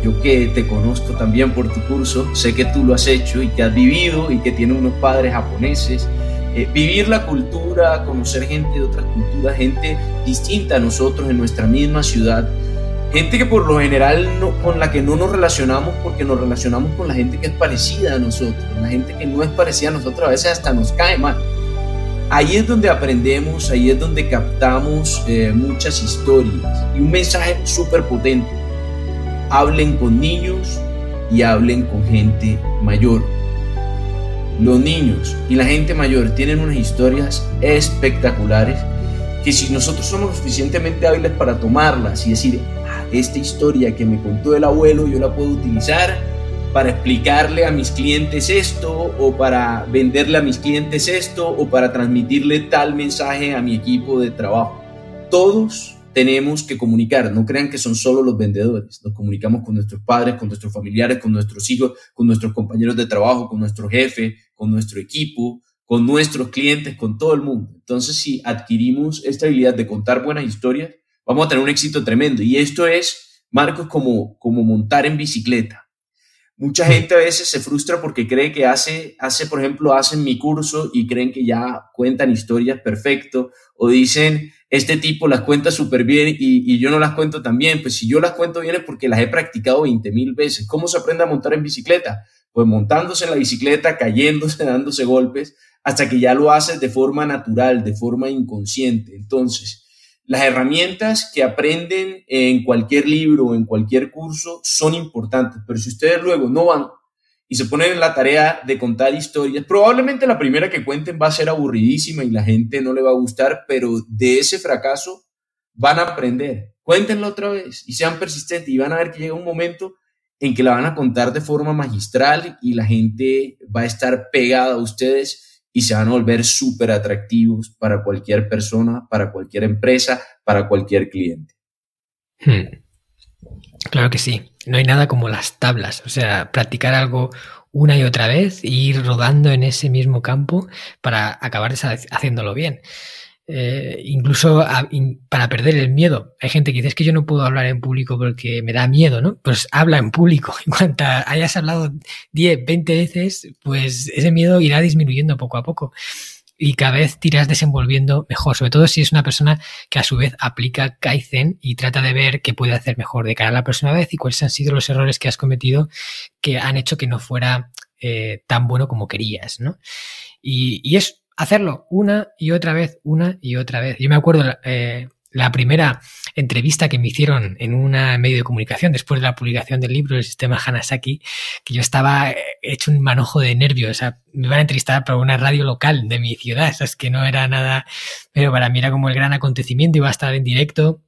yo que te conozco también por tu curso, sé que tú lo has hecho y que has vivido y que tienes unos padres japoneses. Eh, vivir la cultura, conocer gente de otras culturas, gente distinta a nosotros en nuestra misma ciudad, Gente que por lo general con la que no nos relacionamos porque nos relacionamos con la gente que es parecida a nosotros. La gente que no es parecida a nosotros a veces hasta nos cae mal. Ahí es donde aprendemos, ahí es donde captamos eh, muchas historias. Y un mensaje súper potente. Hablen con niños y hablen con gente mayor. Los niños y la gente mayor tienen unas historias espectaculares que si nosotros somos suficientemente hábiles para tomarlas y decir, esta historia que me contó el abuelo yo la puedo utilizar para explicarle a mis clientes esto o para venderle a mis clientes esto o para transmitirle tal mensaje a mi equipo de trabajo. Todos tenemos que comunicar, no crean que son solo los vendedores, nos comunicamos con nuestros padres, con nuestros familiares, con nuestros hijos, con nuestros compañeros de trabajo, con nuestro jefe, con nuestro equipo, con nuestros clientes, con todo el mundo. Entonces, si adquirimos esta habilidad de contar buenas historias, vamos a tener un éxito tremendo. Y esto es, Marcos, como, como montar en bicicleta. Mucha gente a veces se frustra porque cree que hace, hace, por ejemplo, hacen mi curso y creen que ya cuentan historias perfecto o dicen, este tipo las cuenta súper bien y, y, yo no las cuento tan bien. Pues si yo las cuento bien es porque las he practicado 20 mil veces. ¿Cómo se aprende a montar en bicicleta? Pues montándose en la bicicleta, cayéndose, dándose golpes, hasta que ya lo haces de forma natural, de forma inconsciente. Entonces, las herramientas que aprenden en cualquier libro o en cualquier curso son importantes, pero si ustedes luego no van y se ponen en la tarea de contar historias. Probablemente la primera que cuenten va a ser aburridísima y la gente no le va a gustar, pero de ese fracaso van a aprender. Cuéntenlo otra vez y sean persistentes y van a ver que llega un momento en que la van a contar de forma magistral y la gente va a estar pegada a ustedes y se van a volver súper atractivos para cualquier persona, para cualquier empresa, para cualquier cliente. Hmm. Claro que sí. No hay nada como las tablas. O sea, practicar algo una y otra vez e ir rodando en ese mismo campo para acabar haciéndolo bien. Eh, incluso para perder el miedo. Hay gente que dice que yo no puedo hablar en público porque me da miedo, ¿no? Pues habla en público. En cuanto hayas hablado 10, 20 veces, pues ese miedo irá disminuyendo poco a poco y cada vez tiras desenvolviendo mejor, sobre todo si es una persona que a su vez aplica Kaizen y trata de ver qué puede hacer mejor de cara a la próxima vez y cuáles han sido los errores que has cometido que han hecho que no fuera eh, tan bueno como querías, ¿no? Y, es hacerlo una y otra vez, una y otra vez. Yo me acuerdo eh, la primera entrevista que me hicieron en un medio de comunicación después de la publicación del libro del sistema Hanasaki, que yo estaba eh, hecho un manojo de nervios. O sea, me iban a entrevistar para una radio local de mi ciudad. O es que no era nada, pero para mí era como el gran acontecimiento. Iba a estar en directo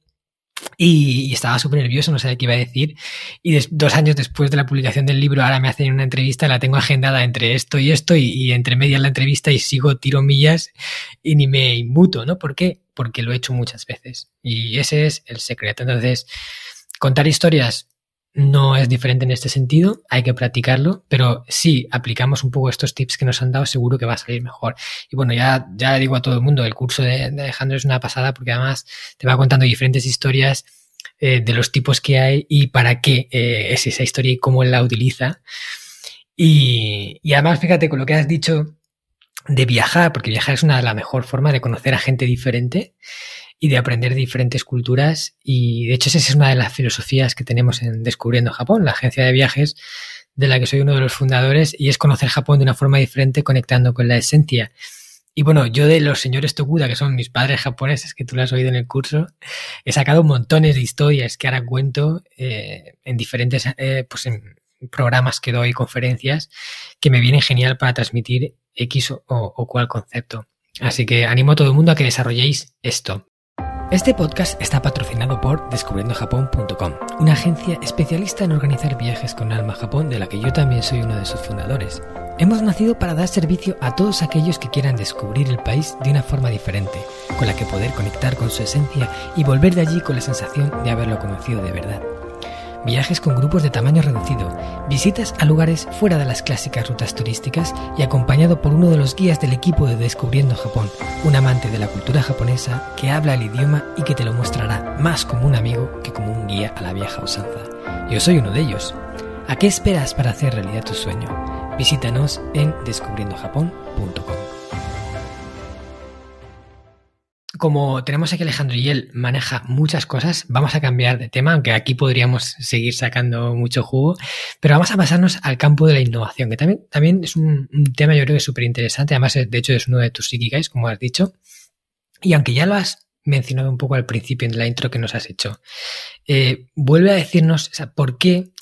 y, estaba súper nervioso, no sabía qué iba a decir. Y dos años después de la publicación del libro, ahora me hacen una entrevista, la tengo agendada entre esto y esto, y, entre medias la entrevista y sigo tiro millas y ni me inmuto, ¿no? ¿Por qué? Porque lo he hecho muchas veces. Y ese es el secreto. Entonces, contar historias no es diferente en este sentido, hay que practicarlo, pero si aplicamos un poco estos tips que nos han dado, seguro que va a salir mejor. Y bueno, ya, ya digo a todo el mundo, el curso de, Alejandro es una pasada porque además te va contando diferentes historias eh, de los tipos que hay y para qué eh, es esa historia y cómo él la utiliza. Y, y además, fíjate con lo que has dicho de viajar, porque viajar es una de las mejores formas de conocer a gente diferente y de aprender diferentes culturas. Y de hecho, esa es una de las filosofías que tenemos en Descubriendo Japón, la agencia de viajes de la que soy uno de los fundadores, y es conocer Japón de una forma diferente, conectando con la esencia. Y bueno, yo de los señores Tokuda, que son mis padres japoneses, que tú lo has oído en el curso, he sacado montones de historias que ahora cuento eh, en diferentes eh, pues en programas que doy, conferencias, que me vienen genial para transmitir X o, o cual concepto. Así que animo a todo el mundo a que desarrolléis esto. Este podcast está patrocinado por descubriendojapón.com, una agencia especialista en organizar viajes con alma a Japón de la que yo también soy uno de sus fundadores. Hemos nacido para dar servicio a todos aquellos que quieran descubrir el país de una forma diferente, con la que poder conectar con su esencia y volver de allí con la sensación de haberlo conocido de verdad viajes con grupos de tamaño reducido, visitas a lugares fuera de las clásicas rutas turísticas y acompañado por uno de los guías del equipo de Descubriendo Japón, un amante de la cultura japonesa que habla el idioma y que te lo mostrará más como un amigo que como un guía a la vieja usanza. Yo soy uno de ellos. ¿A qué esperas para hacer realidad tu sueño? Visítanos en descubriendojapón.com. como tenemos aquí Alejandro y él maneja muchas cosas, vamos a cambiar de tema, aunque aquí podríamos seguir sacando mucho jugo, pero vamos a pasarnos al campo de la innovación, que también, también es un, tema yo creo que súper interesante, además de hecho es uno de tus psíquicas, como has dicho, y aunque ya lo has mencionado un poco al principio en la intro que nos has hecho, eh, vuelve a decirnos por qué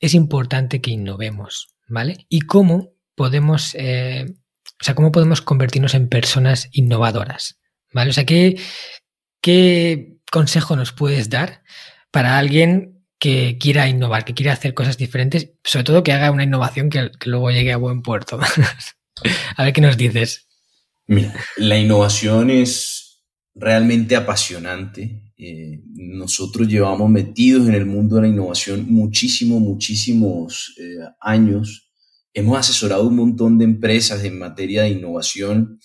es importante que innovemos, ¿vale? Y cómo podemos, eh, o sea, cómo podemos convertirnos en personas innovadoras. ¿Vale? O sea, ¿qué, qué consejo nos puedes dar para alguien que quiera innovar, que quiera hacer cosas diferentes, sobre todo que haga una innovación que, luego llegue a buen puerto? a ver qué nos dices. Mira, la innovación es realmente apasionante. Eh, nosotros llevamos metidos en el mundo de la innovación muchísimos, muchísimos eh, años. Hemos asesorado un montón de empresas en materia de innovación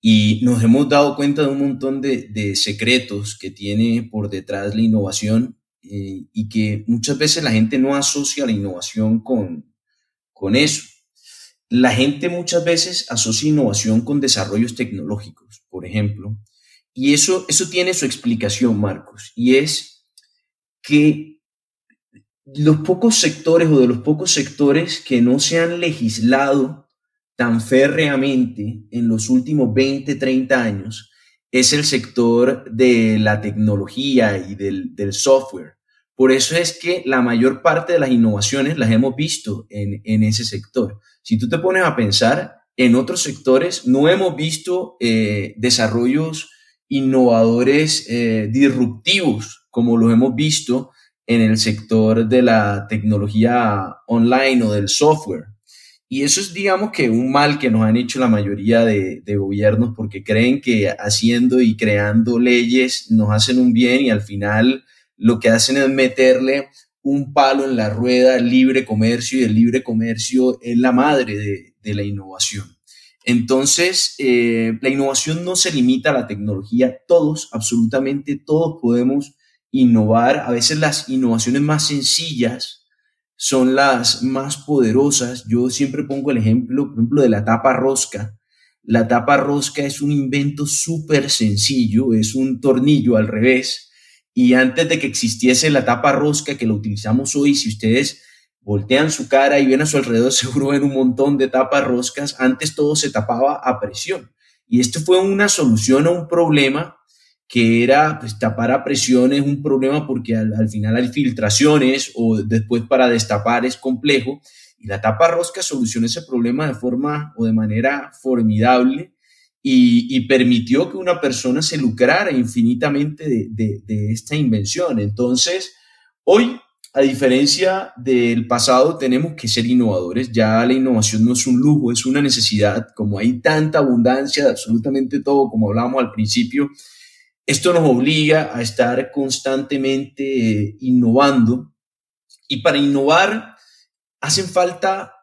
y nos hemos dado cuenta de un montón de, secretos que tiene por detrás la innovación eh, y que muchas veces la gente no asocia la innovación con, con eso. La gente muchas veces asocia innovación con desarrollos tecnológicos, por ejemplo, y eso, eso tiene su explicación, Marcos, y es que los pocos sectores o de los pocos sectores que no se han legislado tan férreamente en los últimos 20, 30 años es el sector de la tecnología y del, software. Por eso es que la mayor parte de las innovaciones las hemos visto en, ese sector. Si tú te pones a pensar, en otros sectores no hemos visto eh, desarrollos innovadores eh, disruptivos como los hemos visto en el sector de la tecnología online o del software. Y eso es, digamos, que un mal que nos han hecho la mayoría de, gobiernos porque creen que haciendo y creando leyes nos hacen un bien y al final lo que hacen es meterle un palo en la rueda al libre comercio y el libre comercio es la madre de, la innovación. Entonces, eh, la innovación no se limita a la tecnología, todos, absolutamente todos podemos innovar. A veces las innovaciones más sencillas son las más poderosas. Yo siempre pongo el ejemplo, por ejemplo, de la tapa rosca. La tapa rosca es un invento súper sencillo, es un tornillo al revés. Y antes de que existiese la tapa rosca que lo utilizamos hoy, si ustedes voltean su cara y ven a su alrededor, seguro ven un montón de tapas roscas. Antes todo se tapaba a presión. Y esto fue una solución a un problema que era pues, tapar a presión es un problema porque al, final hay filtraciones o después para destapar es complejo y la tapa rosca solucionó ese problema de forma o de manera formidable y, permitió que una persona se lucrara infinitamente de, de esta invención. Entonces, hoy, a diferencia del pasado, tenemos que ser innovadores. Ya la innovación no es un lujo, es una necesidad. Como hay tanta abundancia de absolutamente todo, como hablábamos al principio, esto nos obliga a estar constantemente eh, innovando y para innovar hacen falta,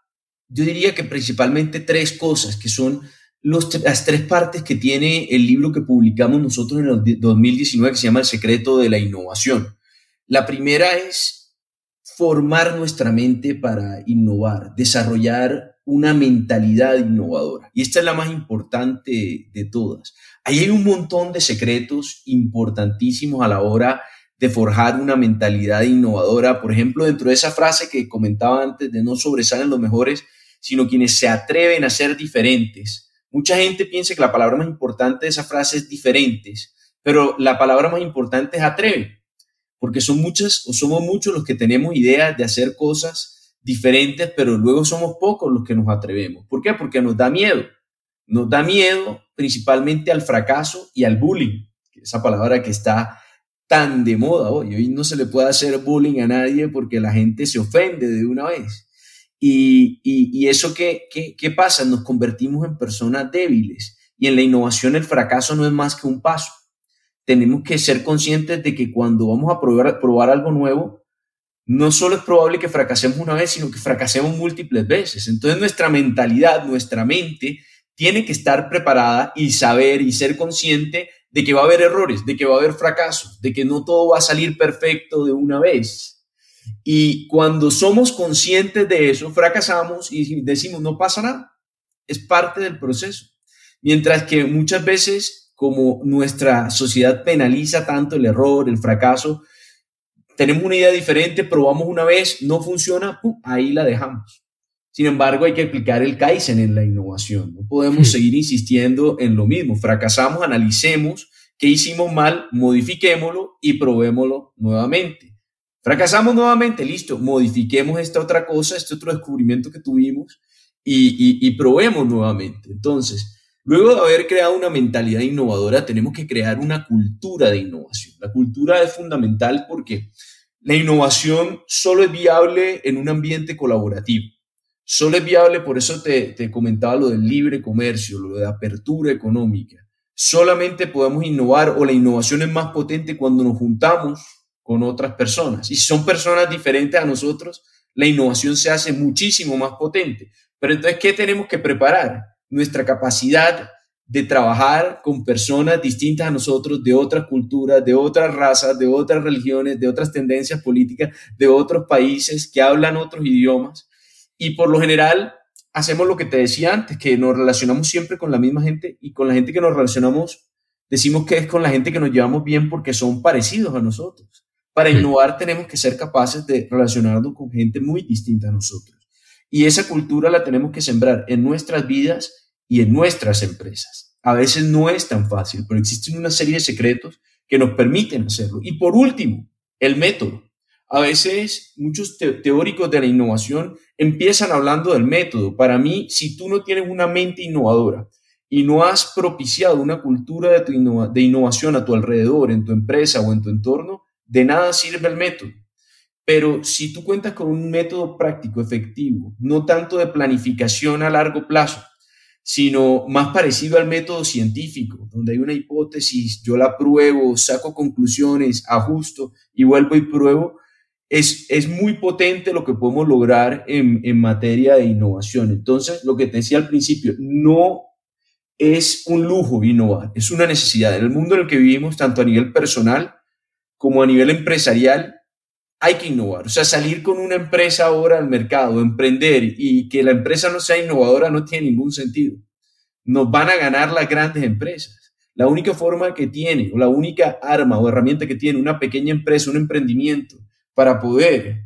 yo diría que principalmente tres cosas, que son las tres partes que tiene el libro que publicamos nosotros en el 2019 que se llama El secreto de la innovación. La primera es formar nuestra mente para innovar, desarrollar una mentalidad innovadora. Y esta es la más importante de todas. Ahí hay un montón de secretos importantísimos a la hora de forjar una mentalidad innovadora. Por ejemplo, dentro de esa frase que comentaba antes de no sobresalen los mejores, sino quienes se atreven a ser diferentes. Mucha gente piensa que la palabra más importante de esa frase es diferentes, pero la palabra más importante es atreve, porque son muchas o somos muchos los que tenemos ideas de hacer cosas diferentes, pero luego somos pocos los que nos atrevemos. ¿Por qué? Porque nos da miedo. Nos da miedo principalmente al fracaso y al bullying, esa palabra que está tan de moda hoy. Hoy no se le puede hacer bullying a nadie porque la gente se ofende de una vez. Y, y, eso qué, qué, qué pasa? Nos convertimos en personas débiles. Y en la innovación el fracaso no es más que un paso. Tenemos que ser conscientes de que cuando vamos a probar, probar algo nuevo, no solo es probable que fracasemos una vez, sino que fracasemos múltiples veces. Entonces nuestra mentalidad, nuestra mente, tiene que estar preparada y saber y ser consciente de que va a haber errores, de que va a haber fracasos, de que no todo va a salir perfecto de una vez. Y cuando somos conscientes de eso, fracasamos y decimos, no pasa nada, es parte del proceso. Mientras que muchas veces, como nuestra sociedad penaliza tanto el error, el fracaso, tenemos una idea diferente, probamos una vez, no funciona, ahí la dejamos. Sin embargo, hay que aplicar el Kaizen en la innovación. No podemos seguir insistiendo en lo mismo. Fracasamos, analicemos qué hicimos mal, modifiquémoslo y probémoslo nuevamente. Fracasamos nuevamente, listo, modifiquemos esta otra cosa, este otro descubrimiento que tuvimos y, y probemos nuevamente. Entonces, Luego de haber creado una mentalidad innovadora, tenemos que crear una cultura de innovación. La cultura es fundamental porque la innovación solo es viable en un ambiente colaborativo. Solo es viable, por eso te, te comentaba lo del libre comercio, lo de apertura económica. Solamente podemos innovar o la innovación es más potente cuando nos juntamos con otras personas. Y si son personas diferentes a nosotros, la innovación se hace muchísimo más potente. Pero entonces, ¿qué tenemos que preparar? nuestra capacidad de trabajar con personas distintas a nosotros, de otras culturas, de otras razas, de otras religiones, de otras tendencias políticas, de otros países que hablan otros idiomas. Y por lo general hacemos lo que te decía antes, que nos relacionamos siempre con la misma gente y con la gente que nos relacionamos, decimos que es con la gente que nos llevamos bien porque son parecidos a nosotros. Para innovar tenemos que ser capaces de relacionarnos con gente muy distinta a nosotros. Y esa cultura la tenemos que sembrar en nuestras vidas y en nuestras empresas. A veces no es tan fácil, pero existen una serie de secretos que nos permiten hacerlo. Y por último, el método. A veces muchos teóricos de la innovación empiezan hablando del método. Para mí, si tú no tienes una mente innovadora y no has propiciado una cultura de, innovación a tu alrededor, en tu empresa o en tu entorno, de nada sirve el método. Pero si tú cuentas con un método práctico, efectivo, no tanto de planificación a largo plazo, sino más parecido al método científico, donde hay una hipótesis, yo la pruebo, saco conclusiones, ajusto y vuelvo y pruebo, es, es muy potente lo que podemos lograr en, en materia de innovación. Entonces, lo que te decía al principio, no es un lujo innovar, es una necesidad. En el mundo en el que vivimos, tanto a nivel personal como a nivel empresarial, hay que innovar. O sea, salir con una empresa ahora al mercado, emprender y que la empresa no sea innovadora no tiene ningún sentido. Nos van a ganar las grandes empresas. La única forma que tiene, o la única arma o herramienta que tiene una pequeña empresa, un emprendimiento, para poder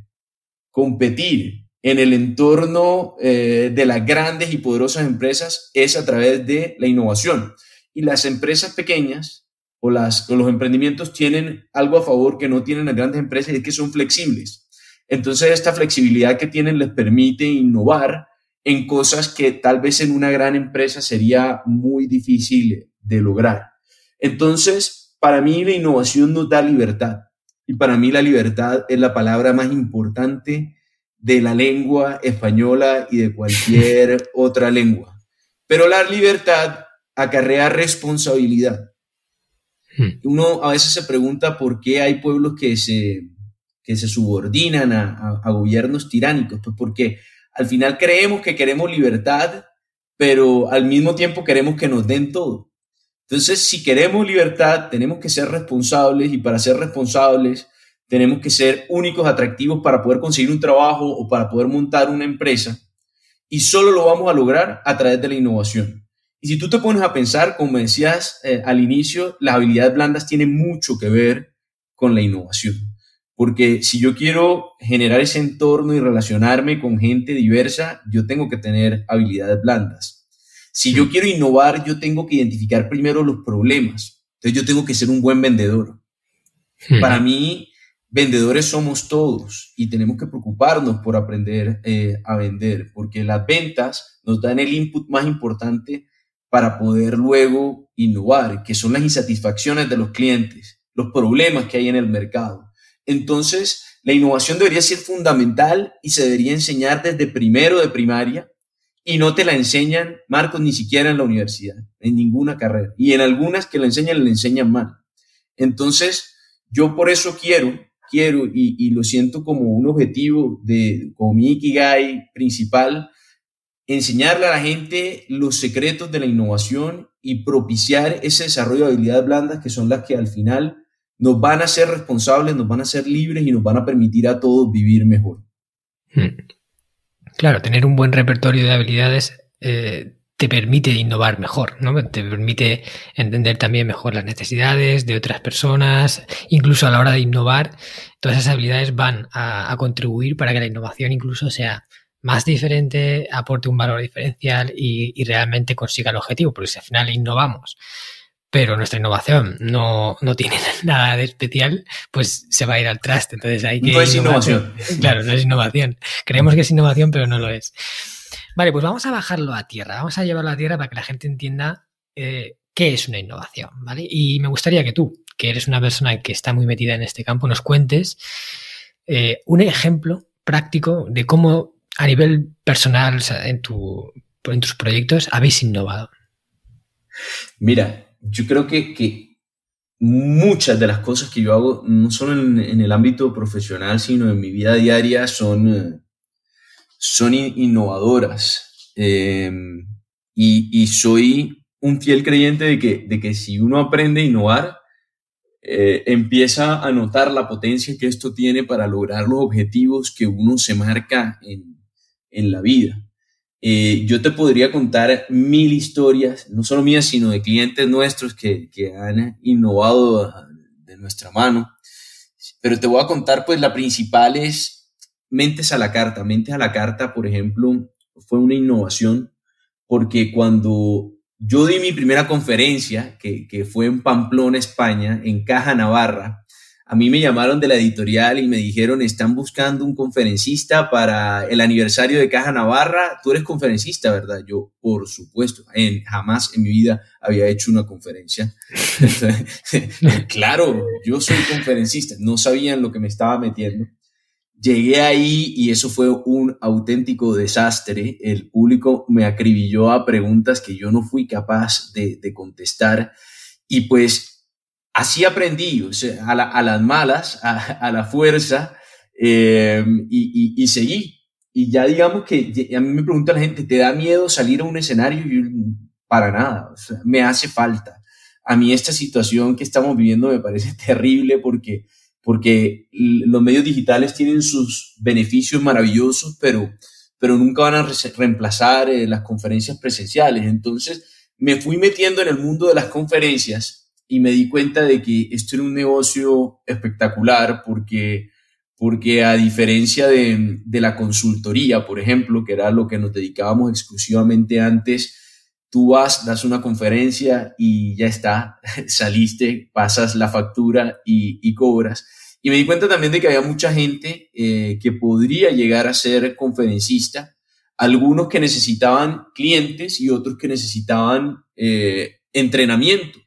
competir en el entorno eh, de las grandes y poderosas empresas es a través de la innovación. Y las empresas pequeñas o, los emprendimientos tienen algo a favor que no tienen las grandes empresas y es que son flexibles. Entonces, esta flexibilidad que tienen les permite innovar en cosas que tal vez en una gran empresa sería muy difícil de lograr. Entonces, para mí la innovación nos da libertad y para mí la libertad es la palabra más importante de la lengua española y de cualquier otra lengua. Pero la libertad acarrea responsabilidad. Hmm. Uno a veces se pregunta por qué hay pueblos que se, que se subordinan a, gobiernos tiránicos, pues porque al final creemos que queremos libertad, pero al mismo tiempo queremos que nos den todo. Entonces, si queremos libertad, tenemos que ser responsables y para ser responsables tenemos que ser únicos, atractivos para poder conseguir un trabajo o para poder montar una empresa. Y solo lo vamos a lograr a través de la innovación. Y si tú te pones a pensar, como decías eh, al inicio, las habilidades blandas tienen mucho que ver con la innovación. Porque si yo quiero generar ese entorno y relacionarme con gente diversa, yo tengo que tener habilidades blandas. Si yo quiero innovar, yo tengo que identificar primero los problemas. Entonces yo tengo que ser un buen vendedor. Hmm. Para mí, vendedores somos todos y tenemos que preocuparnos por aprender eh, a vender, porque las ventas nos dan el input más importante para poder luego innovar, que son las insatisfacciones de los clientes, los problemas que hay en el mercado. Entonces, la innovación debería ser fundamental y se debería enseñar desde primero de primaria y no te la enseñan, Marcos, ni siquiera en la universidad, en ninguna carrera. Y en algunas que la enseñan, la enseñan mal. Entonces, yo por eso quiero, quiero y, lo siento como un objetivo de, como mi Ikigai principal, enseñarle a la gente los secretos de la innovación y propiciar ese desarrollo de habilidades blandas que son las que al final nos van a ser responsables, nos van a ser libres y nos van a permitir a todos vivir mejor. Hmm. Claro, tener un buen repertorio de habilidades eh, te permite innovar mejor, ¿no? Te permite entender también mejor las necesidades de otras personas, incluso a la hora de innovar, todas esas habilidades van a contribuir para que la innovación incluso sea más diferente, aporte un valor diferencial y, realmente consiga el objetivo, porque si al final innovamos, pero nuestra innovación no, tiene nada de especial, pues se va a ir al traste. Entonces hay que. No es innovación. Claro, no es innovación. Creemos que es innovación, pero no lo es. Vale, pues vamos a bajarlo a tierra. Vamos a llevarlo a tierra para que la gente entienda eh, qué es una innovación, ¿vale? Y me gustaría que tú, que eres una persona que está muy metida en este campo, nos cuentes eh, un ejemplo práctico de cómo a nivel personal, en, tu, en tus proyectos, habéis innovado? Mira, yo creo que, muchas de las cosas que yo hago, no solo en, el ámbito profesional, sino en mi vida diaria, son, eh, son innovadoras. Em, y, soy un fiel creyente de que, de que si uno aprende a innovar, eh, empieza a notar la potencia que esto tiene para lograr los objetivos que uno se marca en, en la vida. Yo te podría contar mil historias, no solo mías, sino de clientes nuestros que, que han innovado de nuestra mano. Pero te voy a contar, pues la principal es Mentes a la Carta. Mentes a la Carta, por ejemplo, fue una innovación porque cuando yo di mi primera conferencia, que, que fue en Pamplona, España, en Caja Navarra, a mí me llamaron de la editorial y me dijeron, están buscando un conferencista para el aniversario de Caja Navarra. Tú eres conferencista, ¿verdad? Yo, por supuesto, en, jamás en mi vida había hecho una conferencia. claro, yo soy conferencista. No sabían lo que me estaba metiendo. Llegué ahí y eso fue un auténtico desastre. El público me acribilló a preguntas que yo no fui capaz de, de contestar. Y pues así aprendí, o sea, a, las malas, a, la fuerza, eh, y, seguí. Y ya digamos que a mí me pregunta la gente, ¿te da miedo salir a un escenario? Y para nada, me hace falta. A mí esta situación que estamos viviendo me parece terrible porque, porque los medios digitales tienen sus beneficios maravillosos, pero, pero nunca van a reemplazar eh, las conferencias presenciales. Entonces me fui metiendo en el mundo de las conferencias y me di cuenta de que esto era un negocio espectacular porque, porque a diferencia de, de la consultoría, por ejemplo, que era lo que nos dedicábamos exclusivamente antes, tú vas, das una conferencia y ya está, saliste, pasas la factura y, cobras. Y me di cuenta también de que había mucha gente eh, que podría llegar a ser conferencista, algunos que necesitaban clientes y otros que necesitaban eh, entrenamiento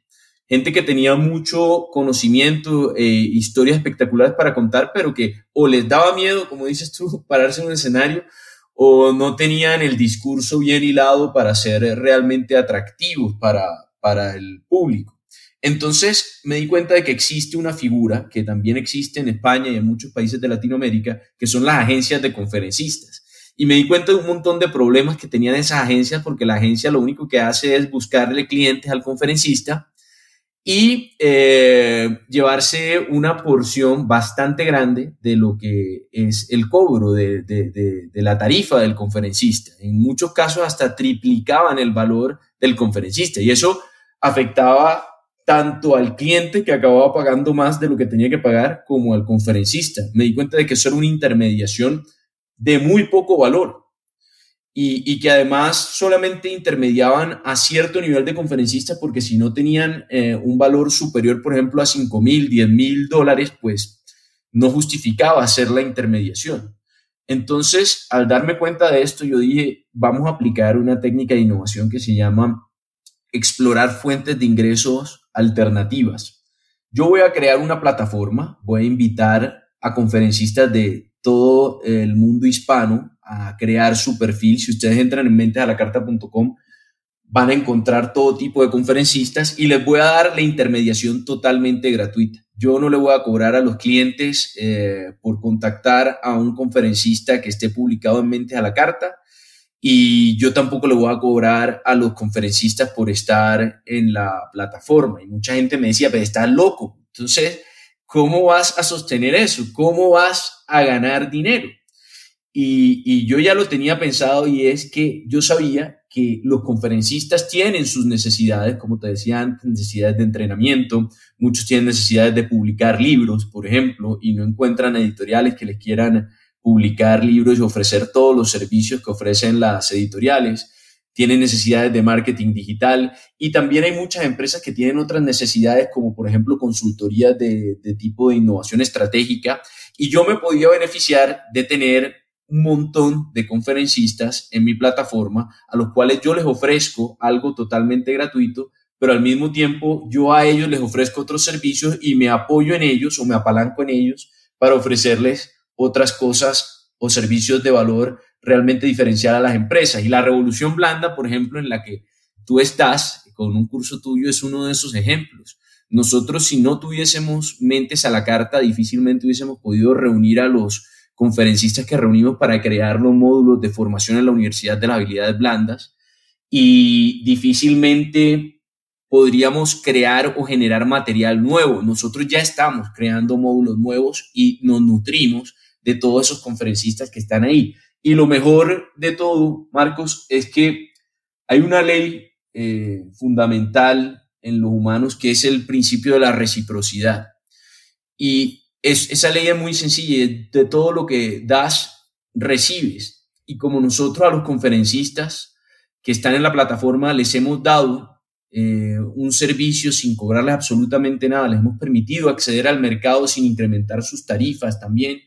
gente que tenía mucho conocimiento, e historias espectaculares para contar, pero que o les daba miedo, como dices tú, pararse en un escenario, o no tenían el discurso bien hilado para ser realmente atractivos para, para el público. Entonces me di cuenta de que existe una figura que también existe en España y en muchos países de Latinoamérica, que son las agencias de conferencistas. Y me di cuenta de un montón de problemas que tenían esas agencias porque la agencia lo único que hace es buscarle clientes al conferencista y eh, llevarse una porción bastante grande de lo que es el cobro de, de, de, la tarifa del conferencista. En muchos casos hasta triplicaban el valor del conferencista y eso afectaba tanto al cliente que acababa pagando más de lo que tenía que pagar como al conferencista. Me di cuenta de que eso era una intermediación de muy poco valor y, que además solamente intermediaban a cierto nivel de conferencistas porque si no tenían eh, un valor superior, por ejemplo, a 5 mil, 10 mil dólares, pues no justificaba hacer la intermediación. Entonces, al darme cuenta de esto, yo dije, vamos a aplicar una técnica de innovación que se llama explorar fuentes de ingresos alternativas. Yo voy a crear una plataforma, voy a invitar a conferencistas de todo el mundo hispano a crear su perfil. Si ustedes entran en mentesalacarta.com, van a encontrar todo tipo de conferencistas y les voy a dar la intermediación totalmente gratuita. Yo no le voy a cobrar a los clientes eh, por contactar a un conferencista que esté publicado en Mentes a la Carta y yo tampoco le voy a cobrar a los conferencistas por estar en la plataforma. Y mucha gente me decía, pero estás loco. Entonces, ¿cómo vas a sostener eso? ¿Cómo vas a ganar dinero? Y, yo ya lo tenía pensado y es que yo sabía que los conferencistas tienen sus necesidades, como te decía antes, necesidades de entrenamiento, muchos tienen necesidades de publicar libros, por ejemplo, y no encuentran editoriales que les quieran publicar libros y ofrecer todos los servicios que ofrecen las editoriales, tienen necesidades de marketing digital y también hay muchas empresas que tienen otras necesidades como por ejemplo consultorías de, de tipo de innovación estratégica y yo me podía beneficiar de tener un montón de conferencistas en mi plataforma a los cuales yo les ofrezco algo totalmente gratuito, pero al mismo tiempo yo a ellos les ofrezco otros servicios y me apoyo en ellos o me apalanco en ellos para ofrecerles otras cosas o servicios de valor realmente diferencial a las empresas. Y la revolución blanda, por ejemplo, en la que tú estás con un curso tuyo es uno de esos ejemplos. Nosotros, si no tuviésemos mentes a la carta, difícilmente hubiésemos podido reunir a los conferencistas que reunimos para crear los módulos de formación en la Universidad de las Habilidades Blandas y difícilmente podríamos crear o generar material nuevo. Nosotros ya estamos creando módulos nuevos y nos nutrimos de todos esos conferencistas que están ahí. Y lo mejor de todo, Marcos, es que hay una ley eh, fundamental en los humanos que es el principio de la reciprocidad. Y es, esa ley es muy sencilla, de todo lo que das, recibes. Y como nosotros a los conferencistas que están en la plataforma les hemos dado eh, un servicio sin cobrarles absolutamente nada, les hemos permitido acceder al mercado sin incrementar sus tarifas también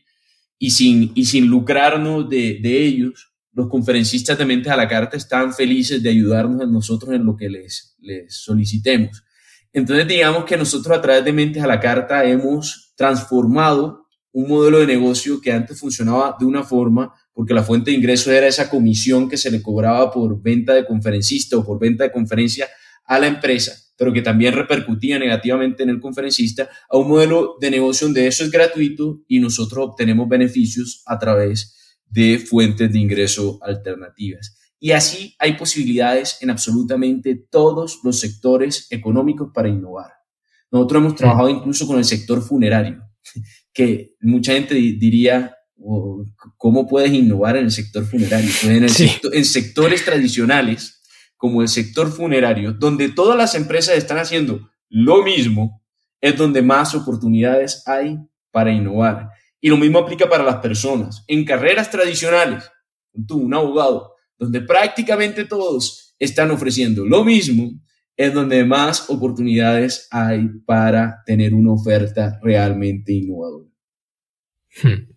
y sin, y sin lucrarnos de, de ellos. Los conferencistas de Mentes a la Carta están felices de ayudarnos a nosotros en lo que les, les solicitemos. Entonces, digamos que nosotros a través de Mentes a la Carta hemos transformado un modelo de negocio que antes funcionaba de una forma, porque la fuente de ingreso era esa comisión que se le cobraba por venta de conferencista o por venta de conferencia a la empresa, pero que también repercutía negativamente en el conferencista, a un modelo de negocio donde eso es gratuito y nosotros obtenemos beneficios a través de fuentes de ingreso alternativas. Y así hay posibilidades en absolutamente todos los sectores económicos para innovar. Nosotros hemos trabajado incluso con el sector funerario, que mucha gente diría, oh, ¿cómo puedes innovar en el sector funerario? Pues en, el en sectores tradicionales, como el sector funerario, donde todas las empresas están haciendo lo mismo, es donde más oportunidades hay para innovar. Y lo mismo aplica para las personas. En carreras tradicionales, tú, un abogado, donde prácticamente todos están ofreciendo lo mismo, es donde más oportunidades hay para tener una oferta realmente innovadora. Hmm.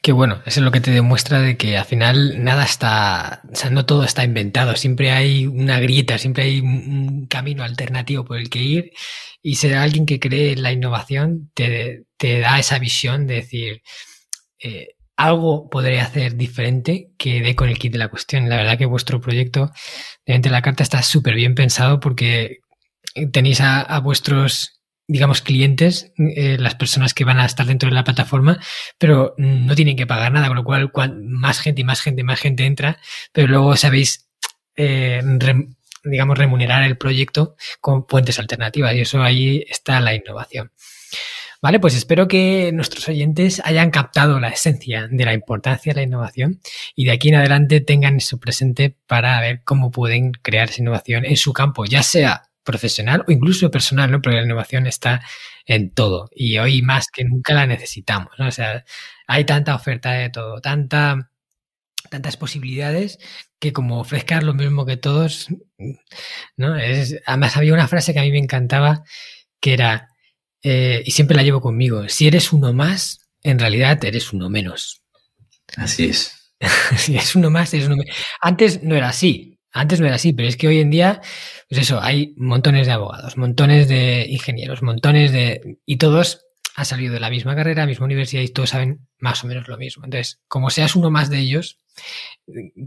Qué bueno, eso es lo que te demuestra de que al final nada está, o sea, no todo está inventado, siempre hay una grieta, siempre hay un camino alternativo por el que ir y ser alguien que cree en la innovación te, te da esa visión de decir, eh, algo podría hacer diferente que dé con el kit de la cuestión. La verdad que vuestro proyecto de la carta está súper bien pensado porque tenéis a, vuestros, digamos, clientes, eh, las personas que van a estar dentro de la plataforma, pero no tienen que pagar nada, con lo cual más gente y más gente, más gente entra, pero luego sabéis, eh, digamos, remunerar el proyecto con fuentes alternativas y eso ahí está la innovación. Vale, pues espero que nuestros oyentes hayan captado la esencia de la importancia de la innovación y de aquí en adelante tengan eso presente para ver cómo pueden crear esa innovación en su campo, ya sea profesional o incluso personal, ¿no? Porque la innovación está en todo y hoy más que nunca la necesitamos, ¿no? O sea, hay tanta oferta de todo, tanta, tantas posibilidades que como ofrezcas lo mismo que todos, ¿no? Además había una frase que a mí me encantaba que era eh, y siempre la llevo conmigo. Si eres uno más, en realidad eres uno menos. Así es. si eres uno más, eres uno menos. Antes no era así. Antes no era así, pero es que hoy en día, pues eso, hay montones de abogados, montones de ingenieros, montones de... Y todos han salido de la misma carrera, misma universidad y todos saben más o menos lo mismo. Entonces, como seas uno más de ellos,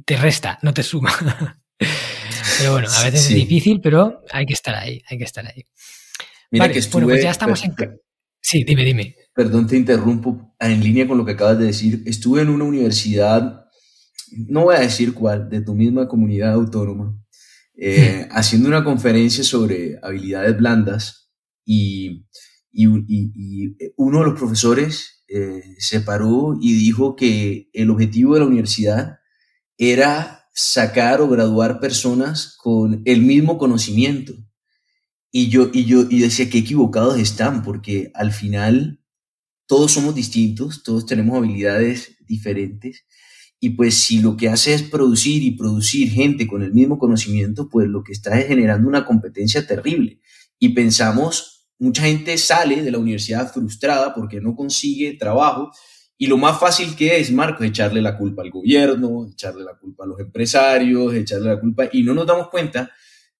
te resta, no te suma. pero bueno, a veces es difícil, pero hay que estar ahí, hay que estar ahí. Mira que estuve, bueno, pues ya estamos en... Sí, dime, dime. Perdón, te interrumpo. En línea con lo que acabas de decir, estuve en una universidad, no voy a decir cuál, de tu misma comunidad autónoma, eh, haciendo una conferencia sobre habilidades blandas y, y, y, uno de los profesores eh, se paró y dijo que el objetivo de la universidad era sacar o graduar personas con el mismo conocimiento y yo, y yo y decía que equivocados están, porque al final todos somos distintos, todos tenemos habilidades diferentes. Y pues si lo que hace es producir y producir gente con el mismo conocimiento, pues lo que está es generando una competencia terrible. Y pensamos, mucha gente sale de la universidad frustrada porque no consigue trabajo. Y lo más fácil que es, Marcos, echarle la culpa al gobierno, echarle la culpa a los empresarios, echarle la culpa. Y no nos damos cuenta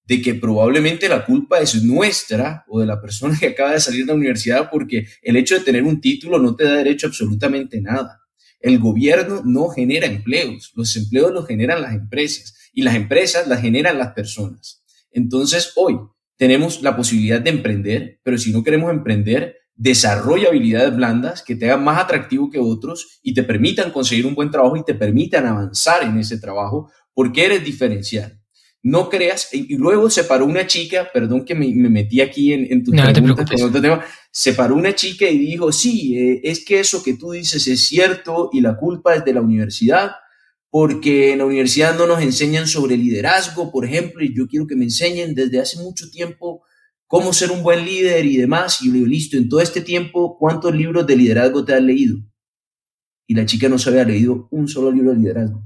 de que probablemente la culpa es nuestra o de la persona que acaba de salir de la universidad porque el hecho de tener un título no te da derecho absolutamente nada. El gobierno no genera empleos, los empleos los generan las empresas y las empresas las generan las personas. Entonces hoy tenemos la posibilidad de emprender, pero si no queremos emprender, desarrolla habilidades blandas que te hagan más atractivo que otros y te permitan conseguir un buen trabajo y te permitan avanzar en ese trabajo porque eres diferencial. No creas, y luego se paró una chica, perdón que me, metí aquí en, en tu no, pregunta, tema, se paró una chica y dijo, sí, eh, es que eso que tú dices es cierto y la culpa es de la universidad, porque en la universidad no nos enseñan sobre liderazgo, por ejemplo, y yo quiero que me enseñen desde hace mucho tiempo cómo ser un buen líder y demás. Y yo le digo, listo, en todo este tiempo, ¿cuántos libros de liderazgo te has leído? Y la chica no se había leído un solo libro de liderazgo.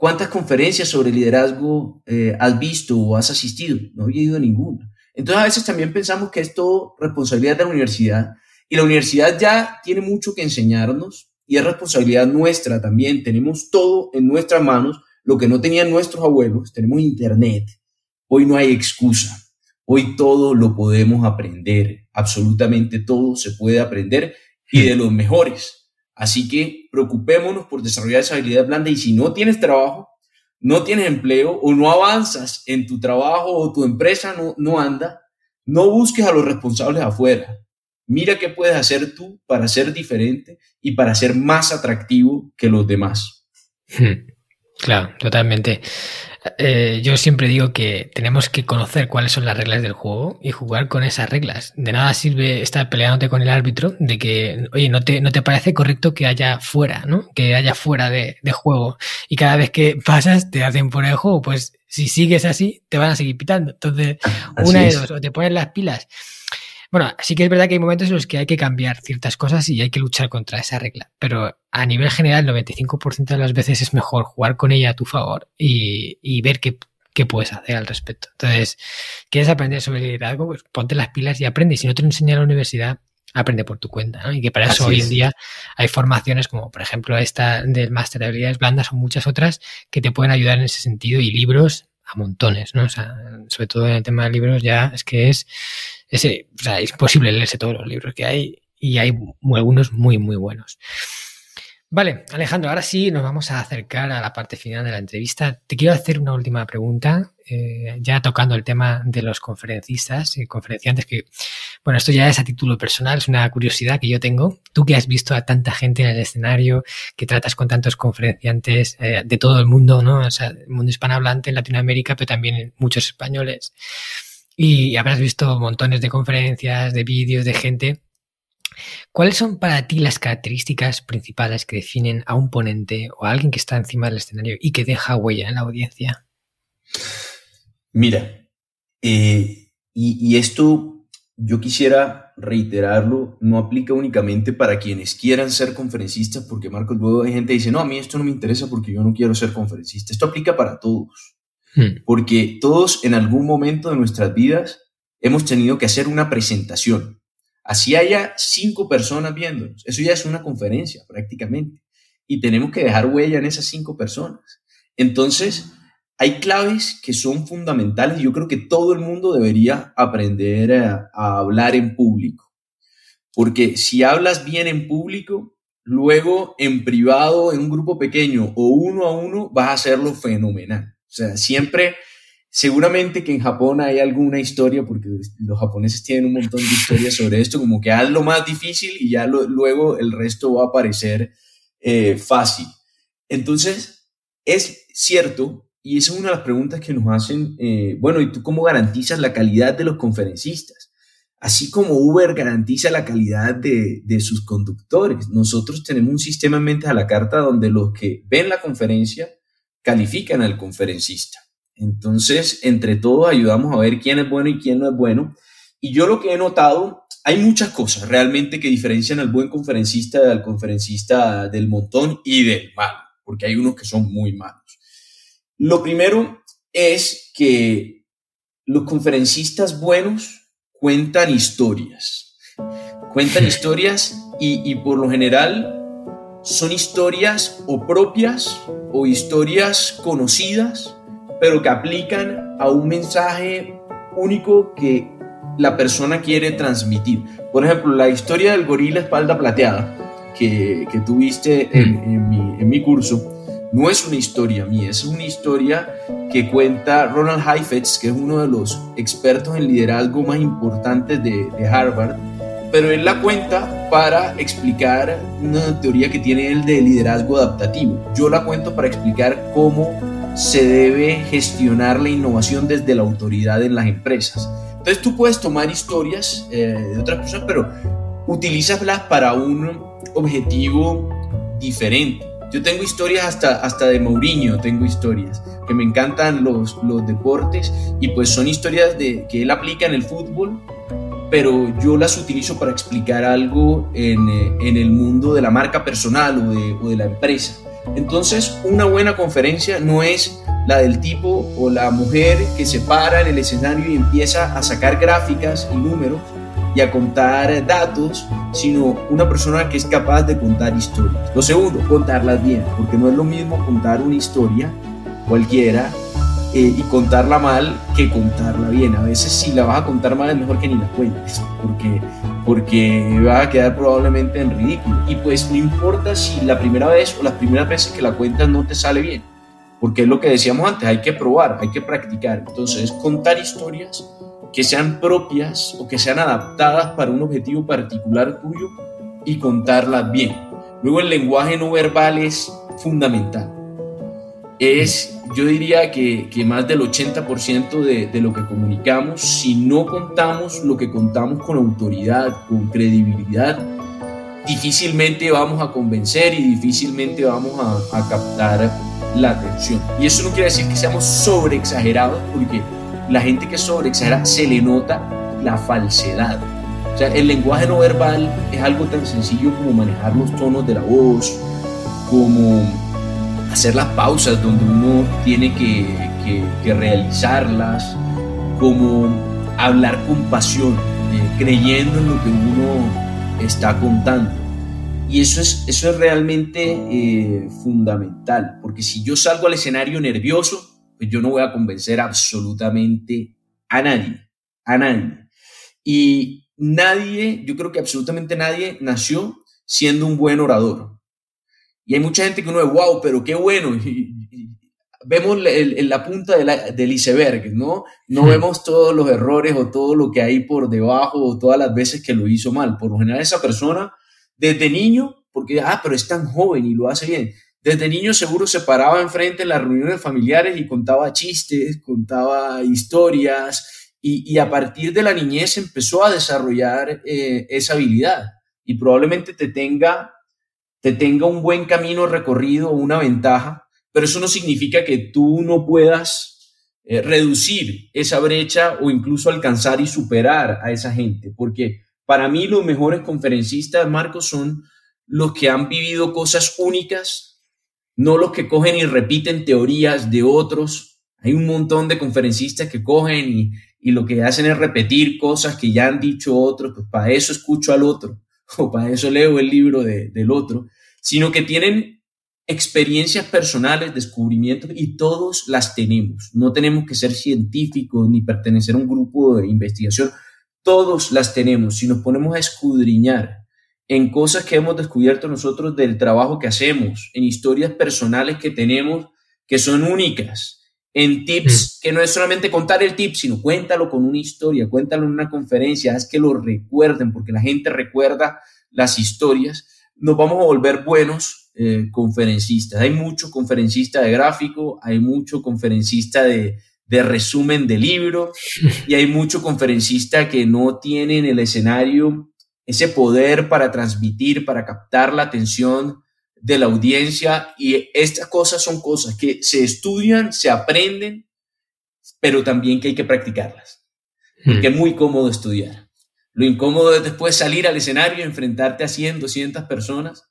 ¿Cuántas conferencias sobre liderazgo eh, has visto o has asistido? No había ido a ninguna. Entonces a veces también pensamos que es todo responsabilidad de la universidad y la universidad ya tiene mucho que enseñarnos y es responsabilidad nuestra también. Tenemos todo en nuestras manos, lo que no tenían nuestros abuelos, tenemos internet. Hoy no hay excusa. Hoy todo lo podemos aprender, absolutamente todo se puede aprender y de los mejores. Así que preocupémonos por desarrollar esa habilidad blanda y si no tienes trabajo, no tienes empleo o no avanzas en tu trabajo o tu empresa no, no anda, no busques a los responsables afuera. Mira qué puedes hacer tú para ser diferente y para ser más atractivo que los demás. Hmm. Claro, totalmente. Eh, yo siempre digo que tenemos que conocer cuáles son las reglas del juego y jugar con esas reglas. De nada sirve estar peleándote con el árbitro de que, oye, no te, no te parece correcto que haya fuera, ¿no? Que haya fuera de, de juego. Y cada vez que pasas te hacen por el juego. Pues si sigues así, te van a seguir pitando. Entonces, una de dos, o te pones las pilas bueno, sí que es verdad que hay momentos en los que hay que cambiar ciertas cosas y hay que luchar contra esa regla, pero a nivel general, el 95% de las veces es mejor jugar con ella a tu favor y, ver qué, puedes hacer al respecto. Entonces, ¿quieres aprender sobre liderazgo? Pues ponte las pilas y aprende. si no te lo enseña la universidad, aprende por tu cuenta. ¿no? Y que para eso hoy en día hay formaciones como, por ejemplo, esta del máster de habilidades blandas o muchas otras que te pueden ayudar en ese sentido y libros a montones, ¿no? O sea, sobre todo en el tema de libros ya es que es es imposible leerse todos los libros que hay y hay algunos muy, muy buenos. Vale, Alejandro, ahora sí nos vamos a acercar a la parte final de la entrevista. Te quiero hacer una última pregunta, eh, ya tocando el tema de los conferencistas y conferenciantes, que, bueno, esto ya es a título personal, es una curiosidad que yo tengo. Tú que has visto a tanta gente en el escenario, que tratas con tantos conferenciantes eh, de todo el mundo, ¿no? O sea, el mundo hispanohablante en Latinoamérica, pero también muchos españoles y habrás visto montones de conferencias, de vídeos, de gente. ¿Cuáles son para ti las características principales que definen a un ponente o a alguien que está encima del escenario y que deja huella en la audiencia? Mira, eh, y, esto yo quisiera reiterarlo, no aplica únicamente para quienes quieran ser conferencistas, porque Marcos, luego hay gente que dice, no, a mí esto no me interesa porque yo no quiero ser conferencista. Esto aplica para todos. Hmm. Porque todos en algún momento de nuestras vidas hemos tenido que hacer una presentación. Así haya cinco personas viéndonos. Eso ya es una conferencia prácticamente. Y tenemos que dejar huella en esas cinco personas. Entonces, hay claves que son fundamentales. Yo creo que todo el mundo debería aprender a, a hablar en público. Porque si hablas bien en público, luego en privado, en un grupo pequeño o uno a uno, vas a hacerlo fenomenal. O sea, siempre, seguramente que en Japón hay alguna historia, porque los japoneses tienen un montón de historias sobre esto, como que haz lo más difícil y ya luego el resto va a parecer eh, fácil. Entonces, es cierto, y esa es una de las preguntas que nos hacen, eh, bueno, ¿y tú cómo garantizas la calidad de los conferencistas? Así como Uber garantiza la calidad de, de, sus conductores, nosotros tenemos un sistema en mente a la carta donde los que ven la conferencia califican al conferencista. Entonces, entre todos ayudamos a ver quién es bueno y quién no es bueno. Y yo lo que he notado, hay muchas cosas realmente que diferencian al buen conferencista del conferencista del montón y del malo, porque hay unos que son muy malos. Lo primero es que los conferencistas buenos cuentan historias. Cuentan historias y, y por lo general son historias o propias o historias conocidas, pero que aplican a un mensaje único que la persona quiere transmitir. Por ejemplo, la historia del gorila espalda plateada que, que tuviste en, mm. en, mi, en, mi, curso no es una historia mía, es una historia que cuenta Ronald Heifetz, que es uno de los expertos en liderazgo más importantes de, de Harvard pero él la cuenta para explicar una teoría que tiene él de liderazgo adaptativo. Yo la cuento para explicar cómo se debe gestionar la innovación desde la autoridad en las empresas. Entonces tú puedes tomar historias eh, de otras personas, pero utilízalas para un objetivo diferente. Yo tengo historias hasta, hasta de Mourinho, tengo historias que me encantan los, los deportes y pues son historias de, que él aplica en el fútbol pero yo las utilizo para explicar algo en, eh, en el mundo de la marca personal o de, o de, la empresa. Entonces, una buena conferencia no es la del tipo o la mujer que se para en el escenario y empieza a sacar gráficas y números y a contar datos, sino una persona que es capaz de contar historias. Lo segundo, contarlas bien, porque no es lo mismo contar una historia cualquiera eh, y contarla mal que contarla bien. A veces si la vas a contar mal es mejor que ni la cuentes, porque, porque va a quedar probablemente en ridículo. Y pues no importa si la primera vez o las primeras veces que la cuentas no te sale bien, porque es lo que decíamos antes, hay que probar, hay que practicar. Entonces, contar historias que sean propias o que sean adaptadas para un objetivo particular tuyo y contarlas bien. Luego el lenguaje no verbal es fundamental. Es, yo diría que, que más del 80% de, de lo que comunicamos, si no contamos lo que contamos con autoridad, con credibilidad, difícilmente vamos a convencer y difícilmente vamos a, a captar la atención. Y eso no quiere decir que seamos sobreexagerados, porque la gente que sobreexagera se le nota la falsedad. O sea, el lenguaje no verbal es algo tan sencillo como manejar los tonos de la voz, como hacer las pausas donde uno tiene que, que, realizarlas, como hablar con pasión, eh, creyendo en lo que uno está contando. Y eso es, eso es realmente eh, fundamental, porque si yo salgo al escenario nervioso, pues yo no voy a convencer absolutamente a nadie, a nadie. Y nadie, yo creo que absolutamente nadie nació siendo un buen orador. Y hay mucha gente que uno ve, wow, pero qué bueno. vemos en la punta del iceberg, ¿no? No hmm. vemos todos los errores o todo lo que hay por debajo o todas las veces que lo hizo mal. Por lo general esa persona, desde niño, porque, ah, pero es tan joven y lo hace bien desde niño seguro se paraba enfrente en las reuniones familiares y contaba chistes, contaba historias y, a partir de la niñez empezó a desarrollar eh, esa habilidad y probablemente te tenga, te tenga un buen camino recorrido, una ventaja, pero eso no significa que tú no puedas eh, reducir esa brecha o incluso alcanzar y superar a esa gente, porque para mí los mejores conferencistas, Marcos, son los que han vivido cosas únicas no los que cogen y repiten teorías de otros. Hay un montón de conferencistas que cogen y, lo que hacen es repetir cosas que ya han dicho otros, pues para eso escucho al otro o para eso leo el libro del otro, sino que tienen experiencias personales, descubrimientos y todos las tenemos. No tenemos que ser científicos ni pertenecer a un grupo de investigación, todos las tenemos. Si nos ponemos a escudriñar en cosas que hemos descubierto nosotros del trabajo que hacemos, en historias personales que tenemos que son únicas, en tips, mm. que no es solamente contar el tip, sino cuéntalo con una historia, cuéntalo en una conferencia, haz que lo recuerden, porque la gente recuerda las historias, nos vamos a volver buenos eh, conferencistas. Hay mucho conferencista de gráfico, hay mucho conferencista de, de resumen de libro y hay mucho conferencista que no tiene en el escenario ese poder para transmitir, para captar la atención de la audiencia. Y estas cosas son cosas que se estudian, se aprenden, pero también que hay que practicarlas. Porque hmm. es muy cómodo estudiar. Lo incómodo es después salir al escenario enfrentarte a 100, 200 personas.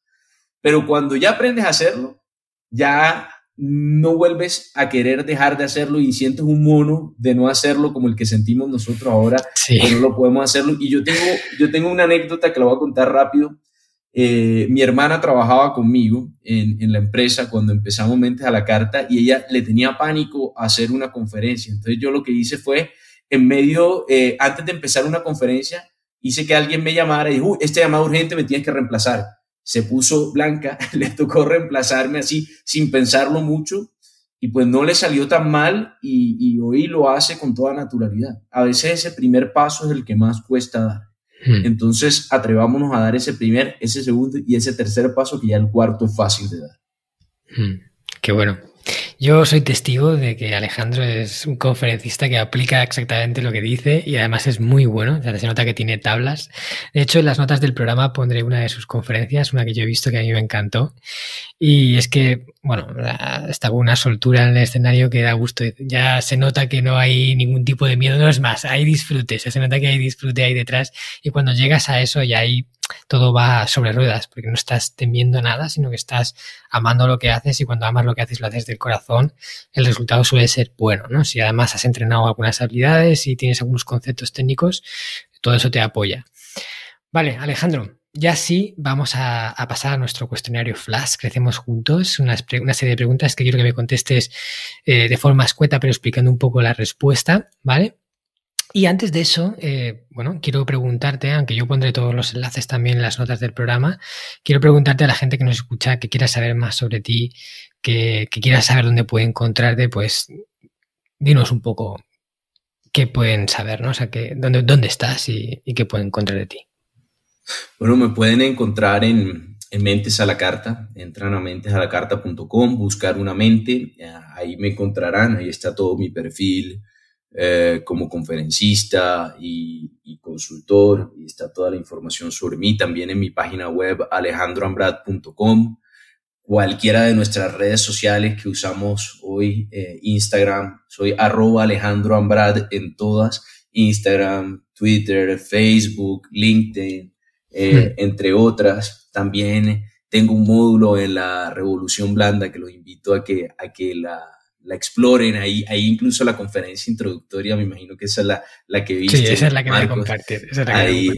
Pero cuando ya aprendes a hacerlo, ya no vuelves a querer dejar de hacerlo y sientes un mono de no hacerlo como el que sentimos nosotros ahora, que no lo podemos hacerlo. Y yo tengo, yo tengo una anécdota que la voy a contar rápido. Eh, mi hermana trabajaba conmigo en, la empresa cuando empezamos Mentes a la Carta y ella le tenía pánico a hacer una conferencia. Entonces yo lo que hice fue, en medio, eh, antes de empezar una conferencia, hice que alguien me llamara y dijo, este llamado urgente me tienes que reemplazar se puso blanca, le tocó reemplazarme así sin pensarlo mucho y pues no le salió tan mal y, hoy lo hace con toda naturalidad. A veces ese primer paso es el que más cuesta dar. Hmm. Entonces atrevámonos a dar ese primer, ese segundo y ese tercer paso que ya el cuarto es fácil de dar. Hmm. Qué bueno. Yo soy testigo de que Alejandro es un conferencista que aplica exactamente lo que dice y además es muy bueno. se nota que tiene tablas. De hecho, en las notas del programa pondré una de sus conferencias, una que yo he visto que a mí me encantó. Y es que, bueno, está con una soltura en el escenario que da gusto. Ya se nota que no hay ningún tipo de miedo. No es más, hay disfrute. Se nota que hay disfrute ahí detrás. Y cuando llegas a eso ya hay todo va sobre ruedas, porque no estás temiendo nada, sino que estás amando lo que haces y cuando amas lo que haces lo haces del corazón, el resultado suele ser bueno, ¿no? Si además has entrenado algunas habilidades y tienes algunos conceptos técnicos, todo eso te apoya. Vale, Alejandro, ya sí, vamos a, pasar a nuestro cuestionario Flash. Crecemos juntos. Una, serie de preguntas que quiero que me contestes eh, de forma escueta, pero explicando un poco la respuesta, ¿vale? Y antes de eso, eh, bueno, quiero preguntarte, aunque yo pondré todos los enlaces también en las notas del programa, quiero preguntarte a la gente que nos escucha, que quiera saber más sobre ti, que, quiera saber dónde puede encontrarte, pues dinos un poco qué pueden saber, ¿no? O sea, que, dónde, dónde estás y, qué pueden encontrar de ti. Bueno, me pueden encontrar en, en Mentes a la Carta. Entran a mentesalacarta.com, buscar una mente, ahí me encontrarán, ahí está todo mi perfil eh, como conferencista y, consultor, y está toda la información sobre mí también en mi página web alejandroambrad.com. Cualquiera de nuestras redes sociales que usamos hoy, eh, Instagram, soy arroba Alejandro en todas, Instagram, Twitter, Facebook, LinkedIn, eh, hmm. entre otras. También tengo un módulo en la Revolución Blanda que los invito a que, a que la, la exploren. Ahí, ahí incluso la conferencia introductoria, me imagino que esa es la, la que viste. Sí, esa es la que me voy a compartir. ahí,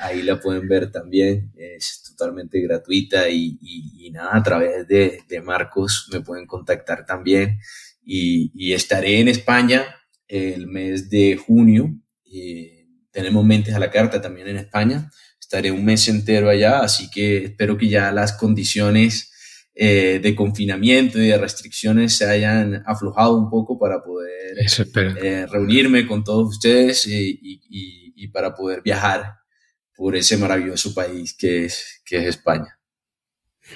ahí la pueden ver también. Es totalmente gratuita y, y, nada, a través de, de, Marcos me pueden contactar también. Y, y, estaré en España el mes de junio. Eh, tenemos mentes a la carta también en España. Estaré un mes entero allá, así que espero que ya las condiciones eh, de confinamiento y de restricciones se hayan aflojado un poco para poder eh, reunirme con todos ustedes y, para poder viajar por ese maravilloso país que es, que es España.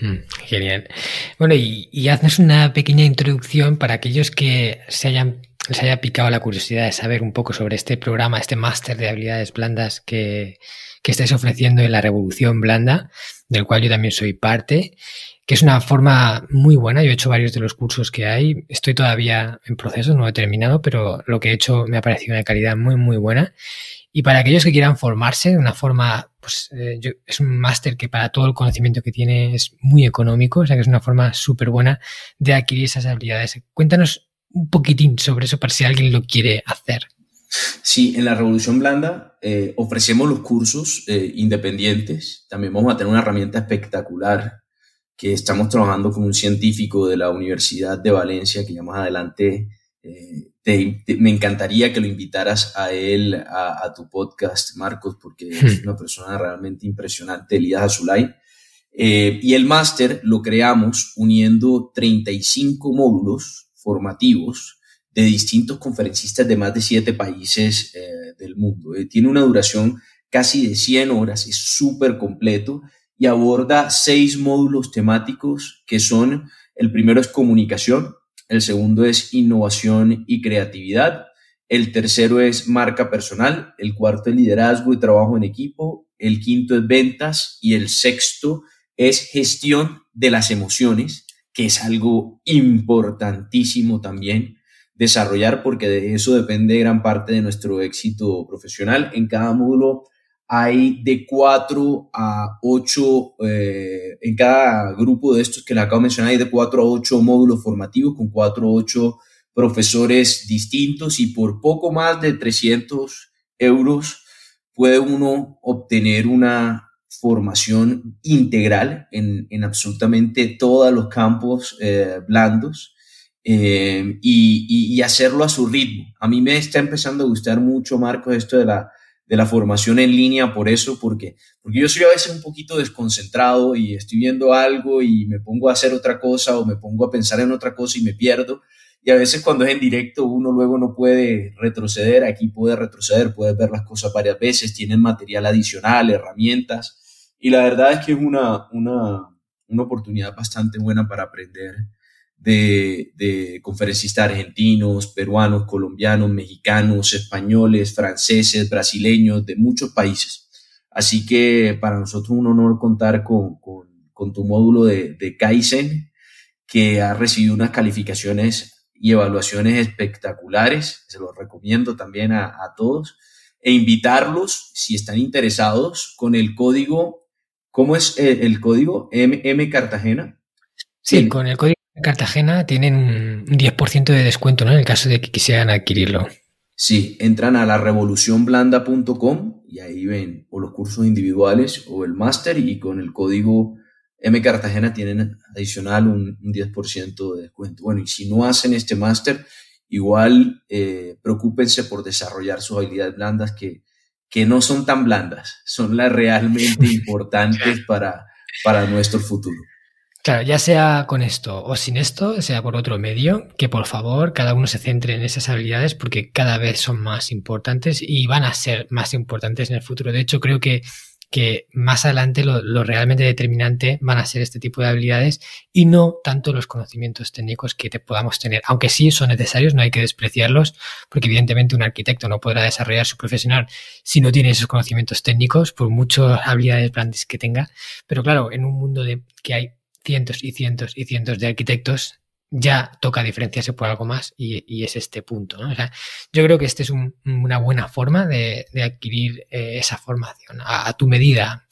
Hmm, genial. Bueno, y, y haznos una pequeña introducción para aquellos que se hayan, les haya picado la curiosidad de saber un poco sobre este programa, este máster de habilidades blandas que, que estáis ofreciendo en la Revolución Blanda, del cual yo también soy parte que es una forma muy buena. Yo he hecho varios de los cursos que hay. Estoy todavía en proceso, no he terminado, pero lo que he hecho me ha parecido una calidad muy, muy buena. Y para aquellos que quieran formarse de una forma, pues eh, es un máster que para todo el conocimiento que tiene es muy económico, o sea que es una forma súper buena de adquirir esas habilidades. Cuéntanos un poquitín sobre eso para si alguien lo quiere hacer. Sí, en la Revolución Blanda eh, ofrecemos los cursos eh, independientes. También vamos a tener una herramienta espectacular que estamos trabajando con un científico de la Universidad de Valencia, que ya más adelante eh, me encantaría que lo invitaras a él a, tu podcast, Marcos, porque es hmm. una persona realmente impresionante, Elías Azulay. Eh, y el máster lo creamos uniendo 35 módulos formativos de distintos conferencistas de más de siete países eh, del mundo. tiene una duración casi de 100 horas, es súper completo y aborda seis módulos temáticos que son, el primero es comunicación, el segundo es innovación y creatividad, el tercero es marca personal, el cuarto es liderazgo y trabajo en equipo, el quinto es ventas y el sexto es gestión de las emociones, que es algo importantísimo también desarrollar porque de eso depende gran parte de nuestro éxito profesional. En cada módulo hay de cuatro a ocho, eh, en cada grupo de estos que le acabo de mencionar, hay de cuatro a ocho módulos formativos con cuatro a ocho profesores distintos y por poco más de 300 euros puede uno obtener una formación integral en, en absolutamente todos los campos eh, blandos eh, y, y, hacerlo a su ritmo. A mí me está empezando a gustar mucho, Marco, esto de la de la formación en línea por eso, porque, porque yo soy a veces un poquito desconcentrado y estoy viendo algo y me pongo a hacer otra cosa o me pongo a pensar en otra cosa y me pierdo. Y a veces cuando es en directo uno luego no puede retroceder, aquí puede retroceder, puede ver las cosas varias veces, tienen material adicional, herramientas. Y la verdad es que es una, una, una oportunidad bastante buena para aprender de, conferencistas argentinos, peruanos, colombianos, mexicanos, españoles, franceses, brasileños, de muchos países. Así que para nosotros un honor contar con, tu módulo de, de Kaizen, que ha recibido unas calificaciones y evaluaciones espectaculares. Se los recomiendo también a, a todos. E invitarlos, si están interesados, con el código ¿Cómo es eh, el, código? M, M Cartagena. Sí, con el código Cartagena tienen un 10% de descuento, ¿no? En el caso de que quisieran adquirirlo. Sí, entran a la revolucionblanda.com y ahí ven o los cursos individuales o el máster y con el código M Cartagena tienen adicional un, 10% de descuento. Bueno, y si no hacen este máster, igual eh, preocúpense por desarrollar sus habilidades blandas que que no son tan blandas, son las realmente importantes para, para nuestro futuro. Claro, ya sea con esto o sin esto, sea por otro medio, que por favor cada uno se centre en esas habilidades porque cada vez son más importantes y van a ser más importantes en el futuro. De hecho, creo que que más adelante lo, realmente determinante van a ser este tipo de habilidades y no tanto los conocimientos técnicos que te podamos tener. Aunque sí son necesarios, no hay que despreciarlos, porque evidentemente un arquitecto no podrá desarrollar su profesional si no tiene esos conocimientos técnicos, por muchas habilidades grandes que tenga. Pero claro, en un mundo de que hay cientos y cientos y cientos de arquitectos, ya toca diferenciarse por algo más y, es este punto. yo creo que esta es una buena forma de, adquirir eh, esa formación a, tu medida,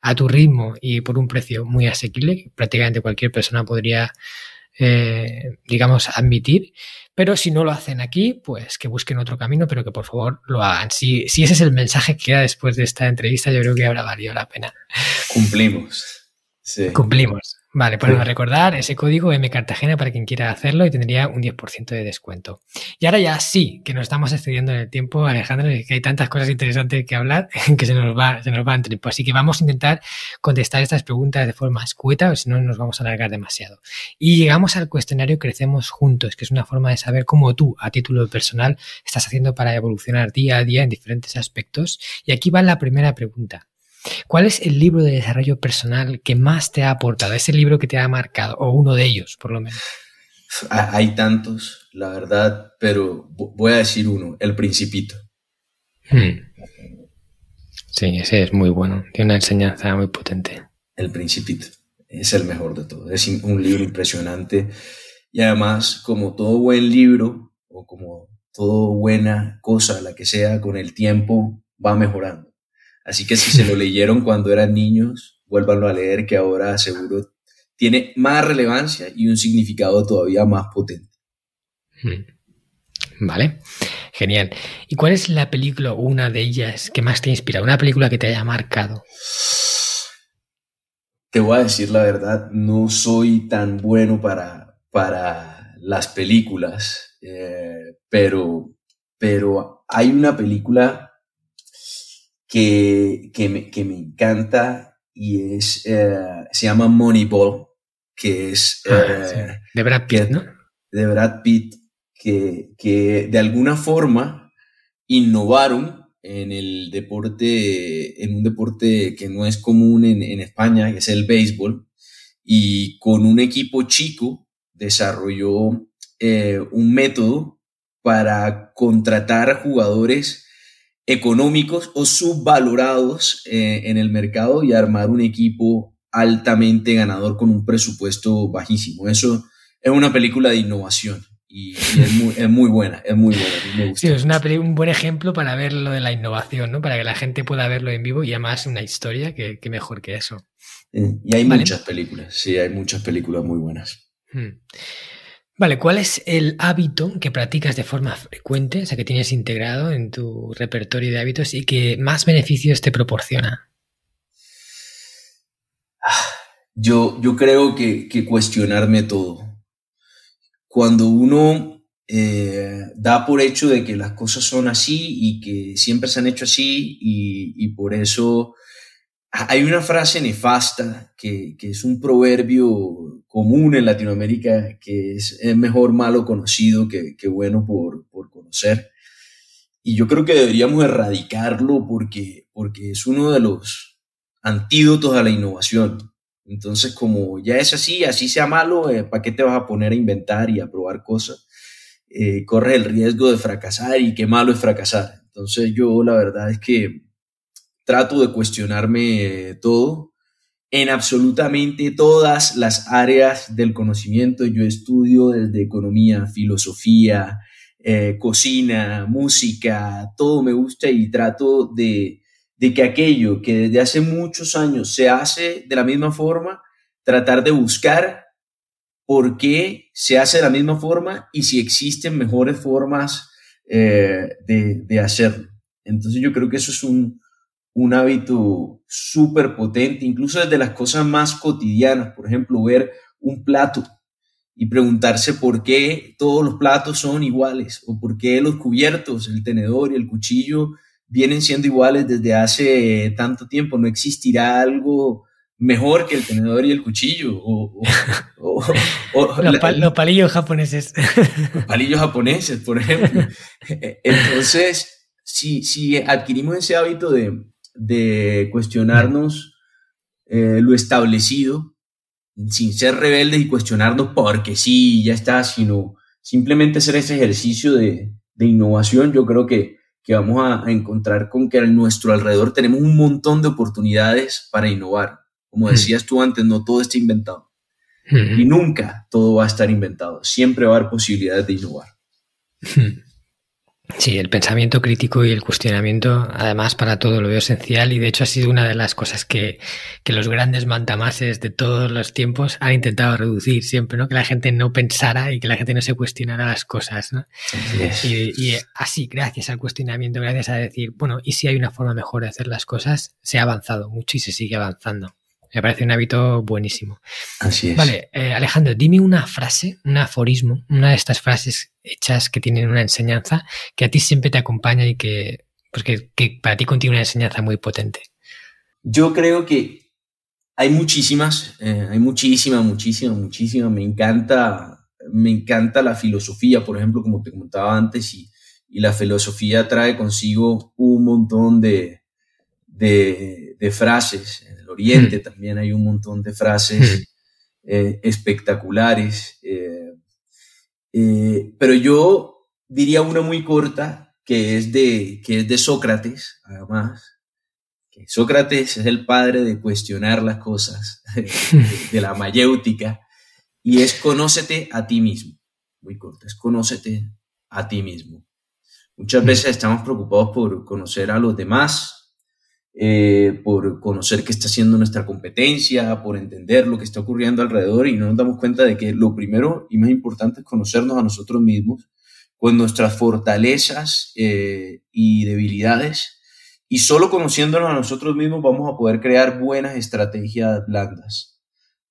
a tu ritmo y por un precio muy asequible que prácticamente cualquier persona podría, eh, digamos, admitir. Pero si no lo hacen aquí, pues que busquen otro camino, pero que por favor lo hagan. Si, si ese es el mensaje que queda después de esta entrevista, yo creo que habrá valido la pena. Cumplimos. Cumplimos. Vale, pues a recordar ese código M Cartagena para quien quiera hacerlo y tendría un 10% de descuento. Y ahora ya sí, que nos estamos excediendo en el tiempo, Alejandro, y que hay tantas cosas interesantes que hablar que se nos va, se nos va en tiempo. Así que vamos a intentar contestar estas preguntas de forma escueta, o si no nos vamos a alargar demasiado. Y llegamos al cuestionario Crecemos Juntos, que es una forma de saber cómo tú, a título personal, estás haciendo para evolucionar día a día en diferentes aspectos. Y aquí va la primera pregunta. ¿Cuál es el libro de desarrollo personal que más te ha aportado? Ese libro que te ha marcado, o uno de ellos, por lo menos. Hay tantos, la verdad, pero voy a decir uno, El Principito. Hmm. Sí, ese es muy bueno, tiene una enseñanza muy potente. El Principito, es el mejor de todos, es un libro impresionante y además, como todo buen libro o como toda buena cosa, la que sea, con el tiempo va mejorando. Así que si se lo leyeron cuando eran niños, vuélvanlo a leer, que ahora seguro tiene más relevancia y un significado todavía más potente. Hmm. Vale, genial. ¿Y cuál es la película una de ellas que más te inspira? Una película que te haya marcado. Te voy a decir la verdad, no soy tan bueno para, para las películas, eh, pero, pero hay una película que, me, que me encanta y es, eh, se llama Moneyball, que es... Ah, eh, de Brad Pitt, ¿no? De Brad Pitt, que, que de alguna forma innovaron en el deporte, en un deporte que no es común en, en, España, que es el béisbol, y con un equipo chico desarrolló eh, un método para contratar jugadores económicos o subvalorados eh, en el mercado y armar un equipo altamente ganador con un presupuesto bajísimo. Eso es una película de innovación y, es, muy, buena, es muy buena. Sí, es una un buen ejemplo para ver lo de la innovación, ¿no? Para que la gente pueda verlo en vivo y además una historia que, mejor que eso. Eh, y hay muchas películas, sí, hay muchas películas muy buenas. Hmm. Vale, ¿cuál es el hábito que practicas de forma frecuente, o sea, que tienes integrado en tu repertorio de hábitos y que más beneficios te proporciona? Yo, yo creo que, cuestionarme todo. Cuando uno eh, da por hecho de que las cosas son así y que siempre se han hecho así y, y por eso hay una frase nefasta que, que, es un proverbio común en Latinoamérica que es, mejor malo conocido que, que bueno por, por, conocer. Y yo creo que deberíamos erradicarlo porque, porque es uno de los antídotos a la innovación. Entonces, como ya es así, así sea malo, eh, ¿para qué te vas a poner a inventar y a probar cosas? Eh, corres el riesgo de fracasar y qué malo es fracasar. Entonces, yo la verdad es que trato de cuestionarme todo en absolutamente todas las áreas del conocimiento. Yo estudio desde economía, filosofía, eh, cocina, música, todo me gusta y trato de, de que aquello que desde hace muchos años se hace de la misma forma, tratar de buscar por qué se hace de la misma forma y si existen mejores formas eh, de, hacerlo. Entonces yo creo que eso es un, un hábito súper potente, incluso desde las cosas más cotidianas, por ejemplo, ver un plato y preguntarse por qué todos los platos son iguales o por qué los cubiertos, el tenedor y el cuchillo vienen siendo iguales desde hace tanto tiempo. No existirá algo mejor que el tenedor y el cuchillo. O, los, palillos japoneses. Los palillos japoneses, por ejemplo. Entonces, si, si adquirimos ese hábito de, cuestionarnos eh, lo establecido, sin ser rebeldes y cuestionarnos porque sí, ya está, sino simplemente hacer ese ejercicio de, innovación, yo creo que, que vamos a, encontrar con que a nuestro alrededor tenemos un montón de oportunidades para innovar. Como hmm. decías tú antes, no todo está inventado. Hmm. Y nunca todo va a estar inventado. Siempre va a haber posibilidades de innovar. Sí, el pensamiento crítico y el cuestionamiento, además, para todo lo veo esencial y de hecho ha sido una de las cosas que, los grandes mantamases de todos los tiempos han intentado reducir siempre, ¿no? Que la gente no pensara y que la gente no se cuestionara las cosas, ¿no? Y, así, gracias al cuestionamiento, gracias a decir, bueno, ¿y si hay una forma mejor de hacer las cosas? Se ha avanzado mucho y se sigue avanzando. Me parece un hábito buenísimo. Así es. Vale, eh, Alejandro, dime una frase, un aforismo, una de estas frases hechas que tienen una enseñanza que a ti siempre te acompaña y que, pues que, para ti contiene una enseñanza muy potente. Yo creo que hay muchísimas, eh, hay muchísimas, muchísimas, muchísimas. Me encanta, me encanta la filosofía, por ejemplo, como te comentaba antes, y, y la filosofía trae consigo un montón de, de, de frases Oriente mm. también hay un montón de frases mm. eh, espectaculares. Eh, eh, pero yo diría una muy corta que es de, que es de Sócrates, además. Que Sócrates es el padre de cuestionar las cosas, de, la mayéutica, y es conócete a ti mismo. Muy corta, es conócete a ti mismo. Muchas mm. veces estamos preocupados por conocer a los demás, eh, por conocer qué está haciendo nuestra competencia, por entender lo que está ocurriendo alrededor y no nos damos cuenta de que lo primero y más importante es conocernos a nosotros mismos, con nuestras fortalezas eh, y debilidades. Y solo conociéndonos a nosotros mismos vamos a poder crear buenas estrategias blandas.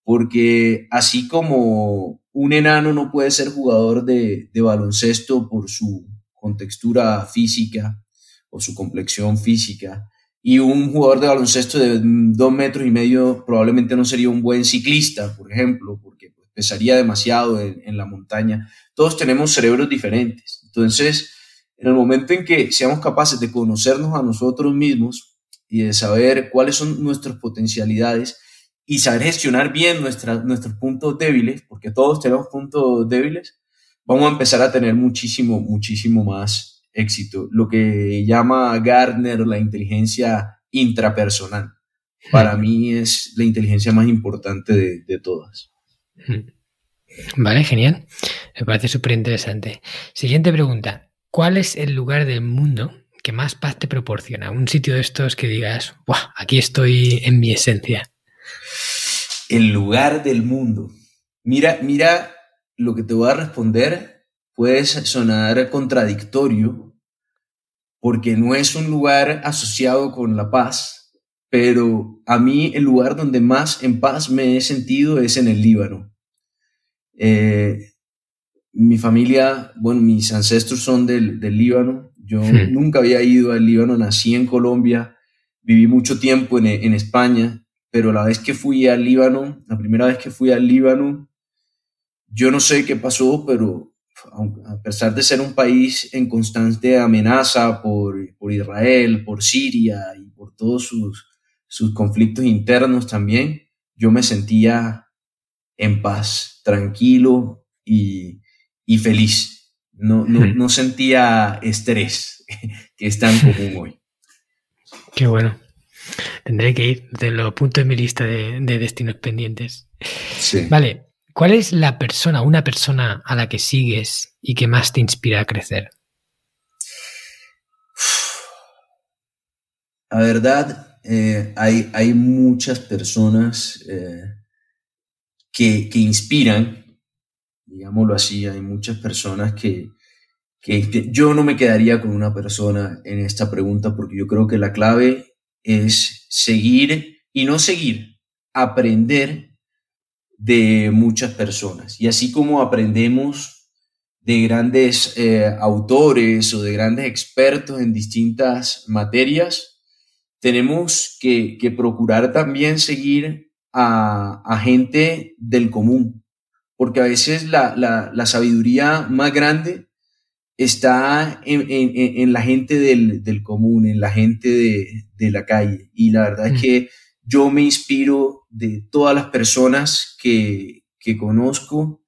Porque así como un enano no puede ser jugador de, de baloncesto por su contextura física o su complexión física, y un jugador de baloncesto de dos metros y medio probablemente no sería un buen ciclista, por ejemplo, porque pues, pesaría demasiado en, la montaña. Todos tenemos cerebros diferentes. Entonces, en el momento en que seamos capaces de conocernos a nosotros mismos y de saber cuáles son nuestras potencialidades y saber gestionar bien nuestros puntos débiles, porque todos tenemos puntos débiles, vamos a empezar a tener muchísimo, muchísimo más éxito, lo que llama Gardner la inteligencia intrapersonal. Para mí es la inteligencia más importante de, todas. Vale, genial. Me parece súper interesante. Siguiente pregunta. ¿Cuál es el lugar del mundo que más paz te proporciona? Un sitio de estos que digas, aquí estoy en mi esencia. El lugar del mundo. Mira, mira lo que te voy a responder puede sonar contradictorio porque no es un lugar asociado con la paz, pero a mí el lugar donde más en paz me he sentido es en el Líbano. Eh, mi familia, bueno, mis ancestros son del, Líbano. Yo hmm. nunca había ido al Líbano, nací en Colombia, viví mucho tiempo en, en España, pero la vez que fui al Líbano, la primera vez que fui al Líbano, yo no sé qué pasó, pero a pesar de ser un país en constante amenaza por, por Israel, por Siria y por todos sus, sus conflictos internos también, yo me sentía en paz, tranquilo y, y feliz. No, no, no, sentía estrés, que es tan común hoy. Qué bueno. Tendré que ir de los puntos de mi lista de, de destinos pendientes. Sí. Vale, ¿Cuál es la persona, una persona a la que sigues y que más te inspira a crecer? La verdad, eh, hay, hay muchas personas eh, que, que, inspiran, digámoslo así, hay muchas personas que, que, yo no me quedaría con una persona en esta pregunta porque yo creo que la clave es seguir y no seguir, aprender de muchas personas. Y así como aprendemos de grandes eh, autores o de grandes expertos en distintas materias, tenemos que, procurar también seguir a, gente del común, porque a veces la, sabiduría más grande está en, la gente del, común, en la gente de, la calle. Y la verdad es que yo me inspiro de todas las personas que, conozco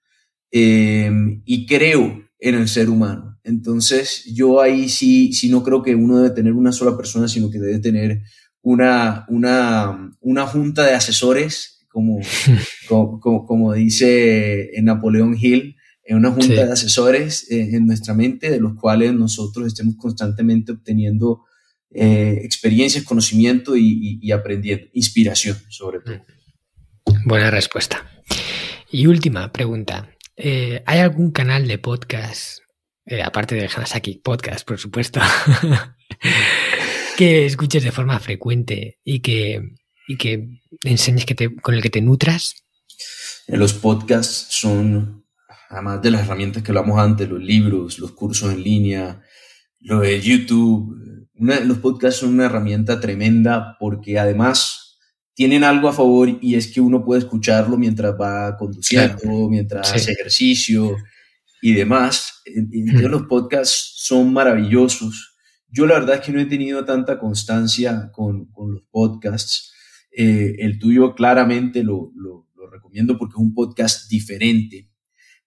em, y creo en el ser humano. Entonces, yo ahí sí, sí no creo que uno debe tener una sola persona, sino que debe tener una, una, una junta de asesores, como, como, como, dice en Napoleón Hill, en una junta de asesores eh, en nuestra mente, de los cuales nosotros estemos constantemente obteniendo eh, experiencias, conocimiento y, y, aprendiendo, inspiración sobre todo. Buena respuesta. Y última pregunta. Eh, ¿Hay algún canal de podcast eh, aparte del Hanasaki Podcast, por supuesto, que escuches de forma frecuente y que, y que enseñes que te, con el que te nutras? Los podcasts son, además de las herramientas que hablamos antes, los libros, los cursos en línea, lo de YouTube, los podcasts son una herramienta tremenda porque además tienen algo a favor y es que uno puede escucharlo mientras va conduciendo, mientras hace ejercicio y demás. Entonces, los podcasts son maravillosos. Yo la verdad es que no he tenido tanta constancia con, con los podcasts. Eh, el tuyo claramente lo, lo, lo, recomiendo porque es un podcast diferente.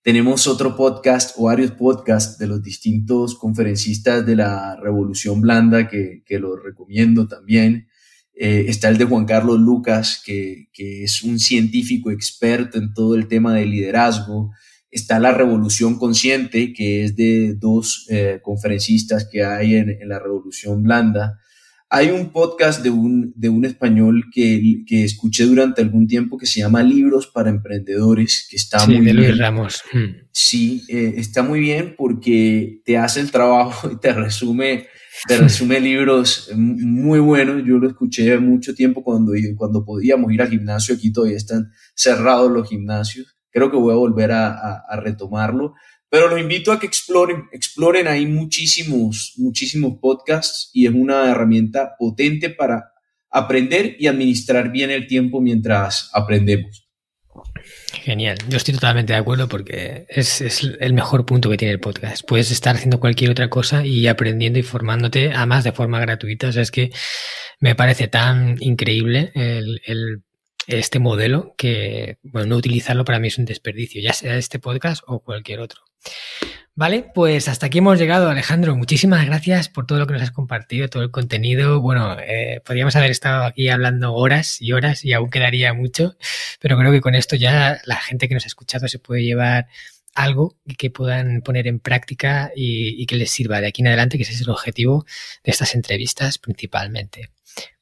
Tenemos otro podcast o varios podcasts de los distintos conferencistas de la Revolución Blanda que, que lo recomiendo también. Eh, está el de Juan Carlos Lucas, que, que es un científico experto en todo el tema de liderazgo Está la Revolución Consciente, que es de dos eh, conferencistas que hay en, la Revolución Blanda. Hay un podcast de un, de un español que, que, escuché durante algún tiempo que se llama Libros para Emprendedores, que está muy bien. Ramos. Hmm. Sí, eh, está muy bien porque te hace el trabajo y te resume, te resume libros muy buenos. Yo lo escuché mucho tiempo cuando, cuando podíamos ir al gimnasio. Aquí todavía están cerrados los gimnasios creo que voy a volver a, retomarlo. Pero los invito a que exploren, exploren ahí muchísimos, muchísimos podcasts y es una herramienta potente para aprender y administrar bien el tiempo mientras aprendemos. Genial, yo estoy totalmente de acuerdo porque es, es, el mejor punto que tiene el podcast. Puedes estar haciendo cualquier otra cosa y aprendiendo y formándote, además de forma gratuita. O sea, es que me parece tan increíble el, el este modelo que, bueno, no utilizarlo para mí es un desperdicio, ya sea este podcast o cualquier otro. Vale, pues hasta aquí hemos llegado, Alejandro. Muchísimas gracias por todo lo que nos has compartido, todo el contenido. Bueno, eh, podríamos haber estado aquí hablando horas y horas y aún quedaría mucho, pero creo que con esto ya la gente que nos ha escuchado se puede llevar algo que puedan poner en práctica y, y que les sirva de aquí en adelante, que ese es el objetivo de estas entrevistas principalmente.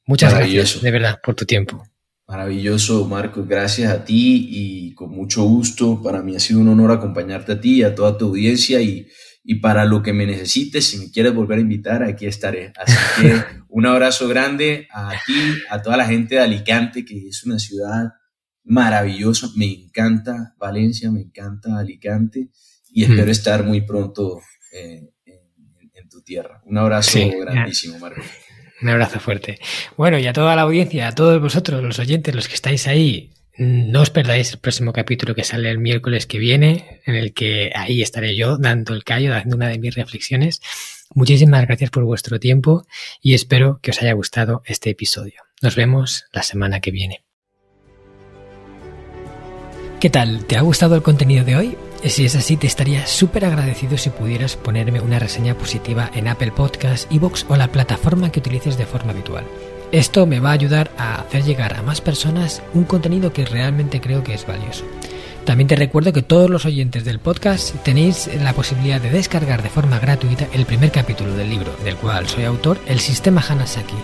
Muchas gracias, de verdad, por tu tiempo. Maravilloso, Marco. Gracias a ti y con mucho gusto. Para mí ha sido un honor acompañarte a ti y a toda tu audiencia y, y para lo que me necesites, si me quieres volver a invitar, aquí estaré. Así que un abrazo grande a ti, a toda la gente de Alicante, que es una ciudad maravillosa. Me encanta Valencia, me encanta Alicante y espero estar muy pronto eh, en, tu tierra. Un abrazo grandísimo, Marco. Un abrazo fuerte. Bueno, y a toda la audiencia, a todos vosotros, los oyentes, los que estáis ahí, no os perdáis el próximo capítulo que sale el miércoles que viene, en el que ahí estaré yo dando el callo, dando una de mis reflexiones. Muchísimas gracias por vuestro tiempo y espero que os haya gustado este episodio. Nos vemos la semana que viene. ¿Qué tal? ¿Te ha gustado el contenido de hoy? Si es así, te estaría súper agradecido si pudieras ponerme una reseña positiva en Apple Podcasts, Evox o la plataforma que utilices de forma habitual. Esto me va a ayudar a hacer llegar a más personas un contenido que realmente creo que es valioso. También te recuerdo que todos los oyentes del podcast tenéis la posibilidad de descargar de forma gratuita el primer capítulo del libro del cual soy autor, El Sistema Hanasaki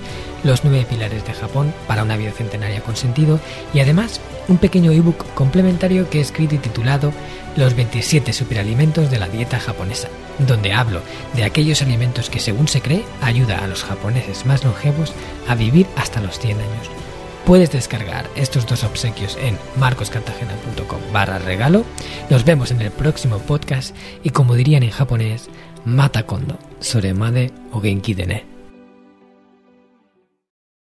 los nueve pilares de Japón para una vida centenaria con sentido y además un pequeño ebook complementario que he escrito y titulado Los 27 superalimentos de la dieta japonesa, donde hablo de aquellos alimentos que según se cree ayuda a los japoneses más longevos a vivir hasta los 100 años. Puedes descargar estos dos obsequios en marcoscartagena.com barra regalo. Nos vemos en el próximo podcast y como dirían en japonés, mata kondo, soremade o genki.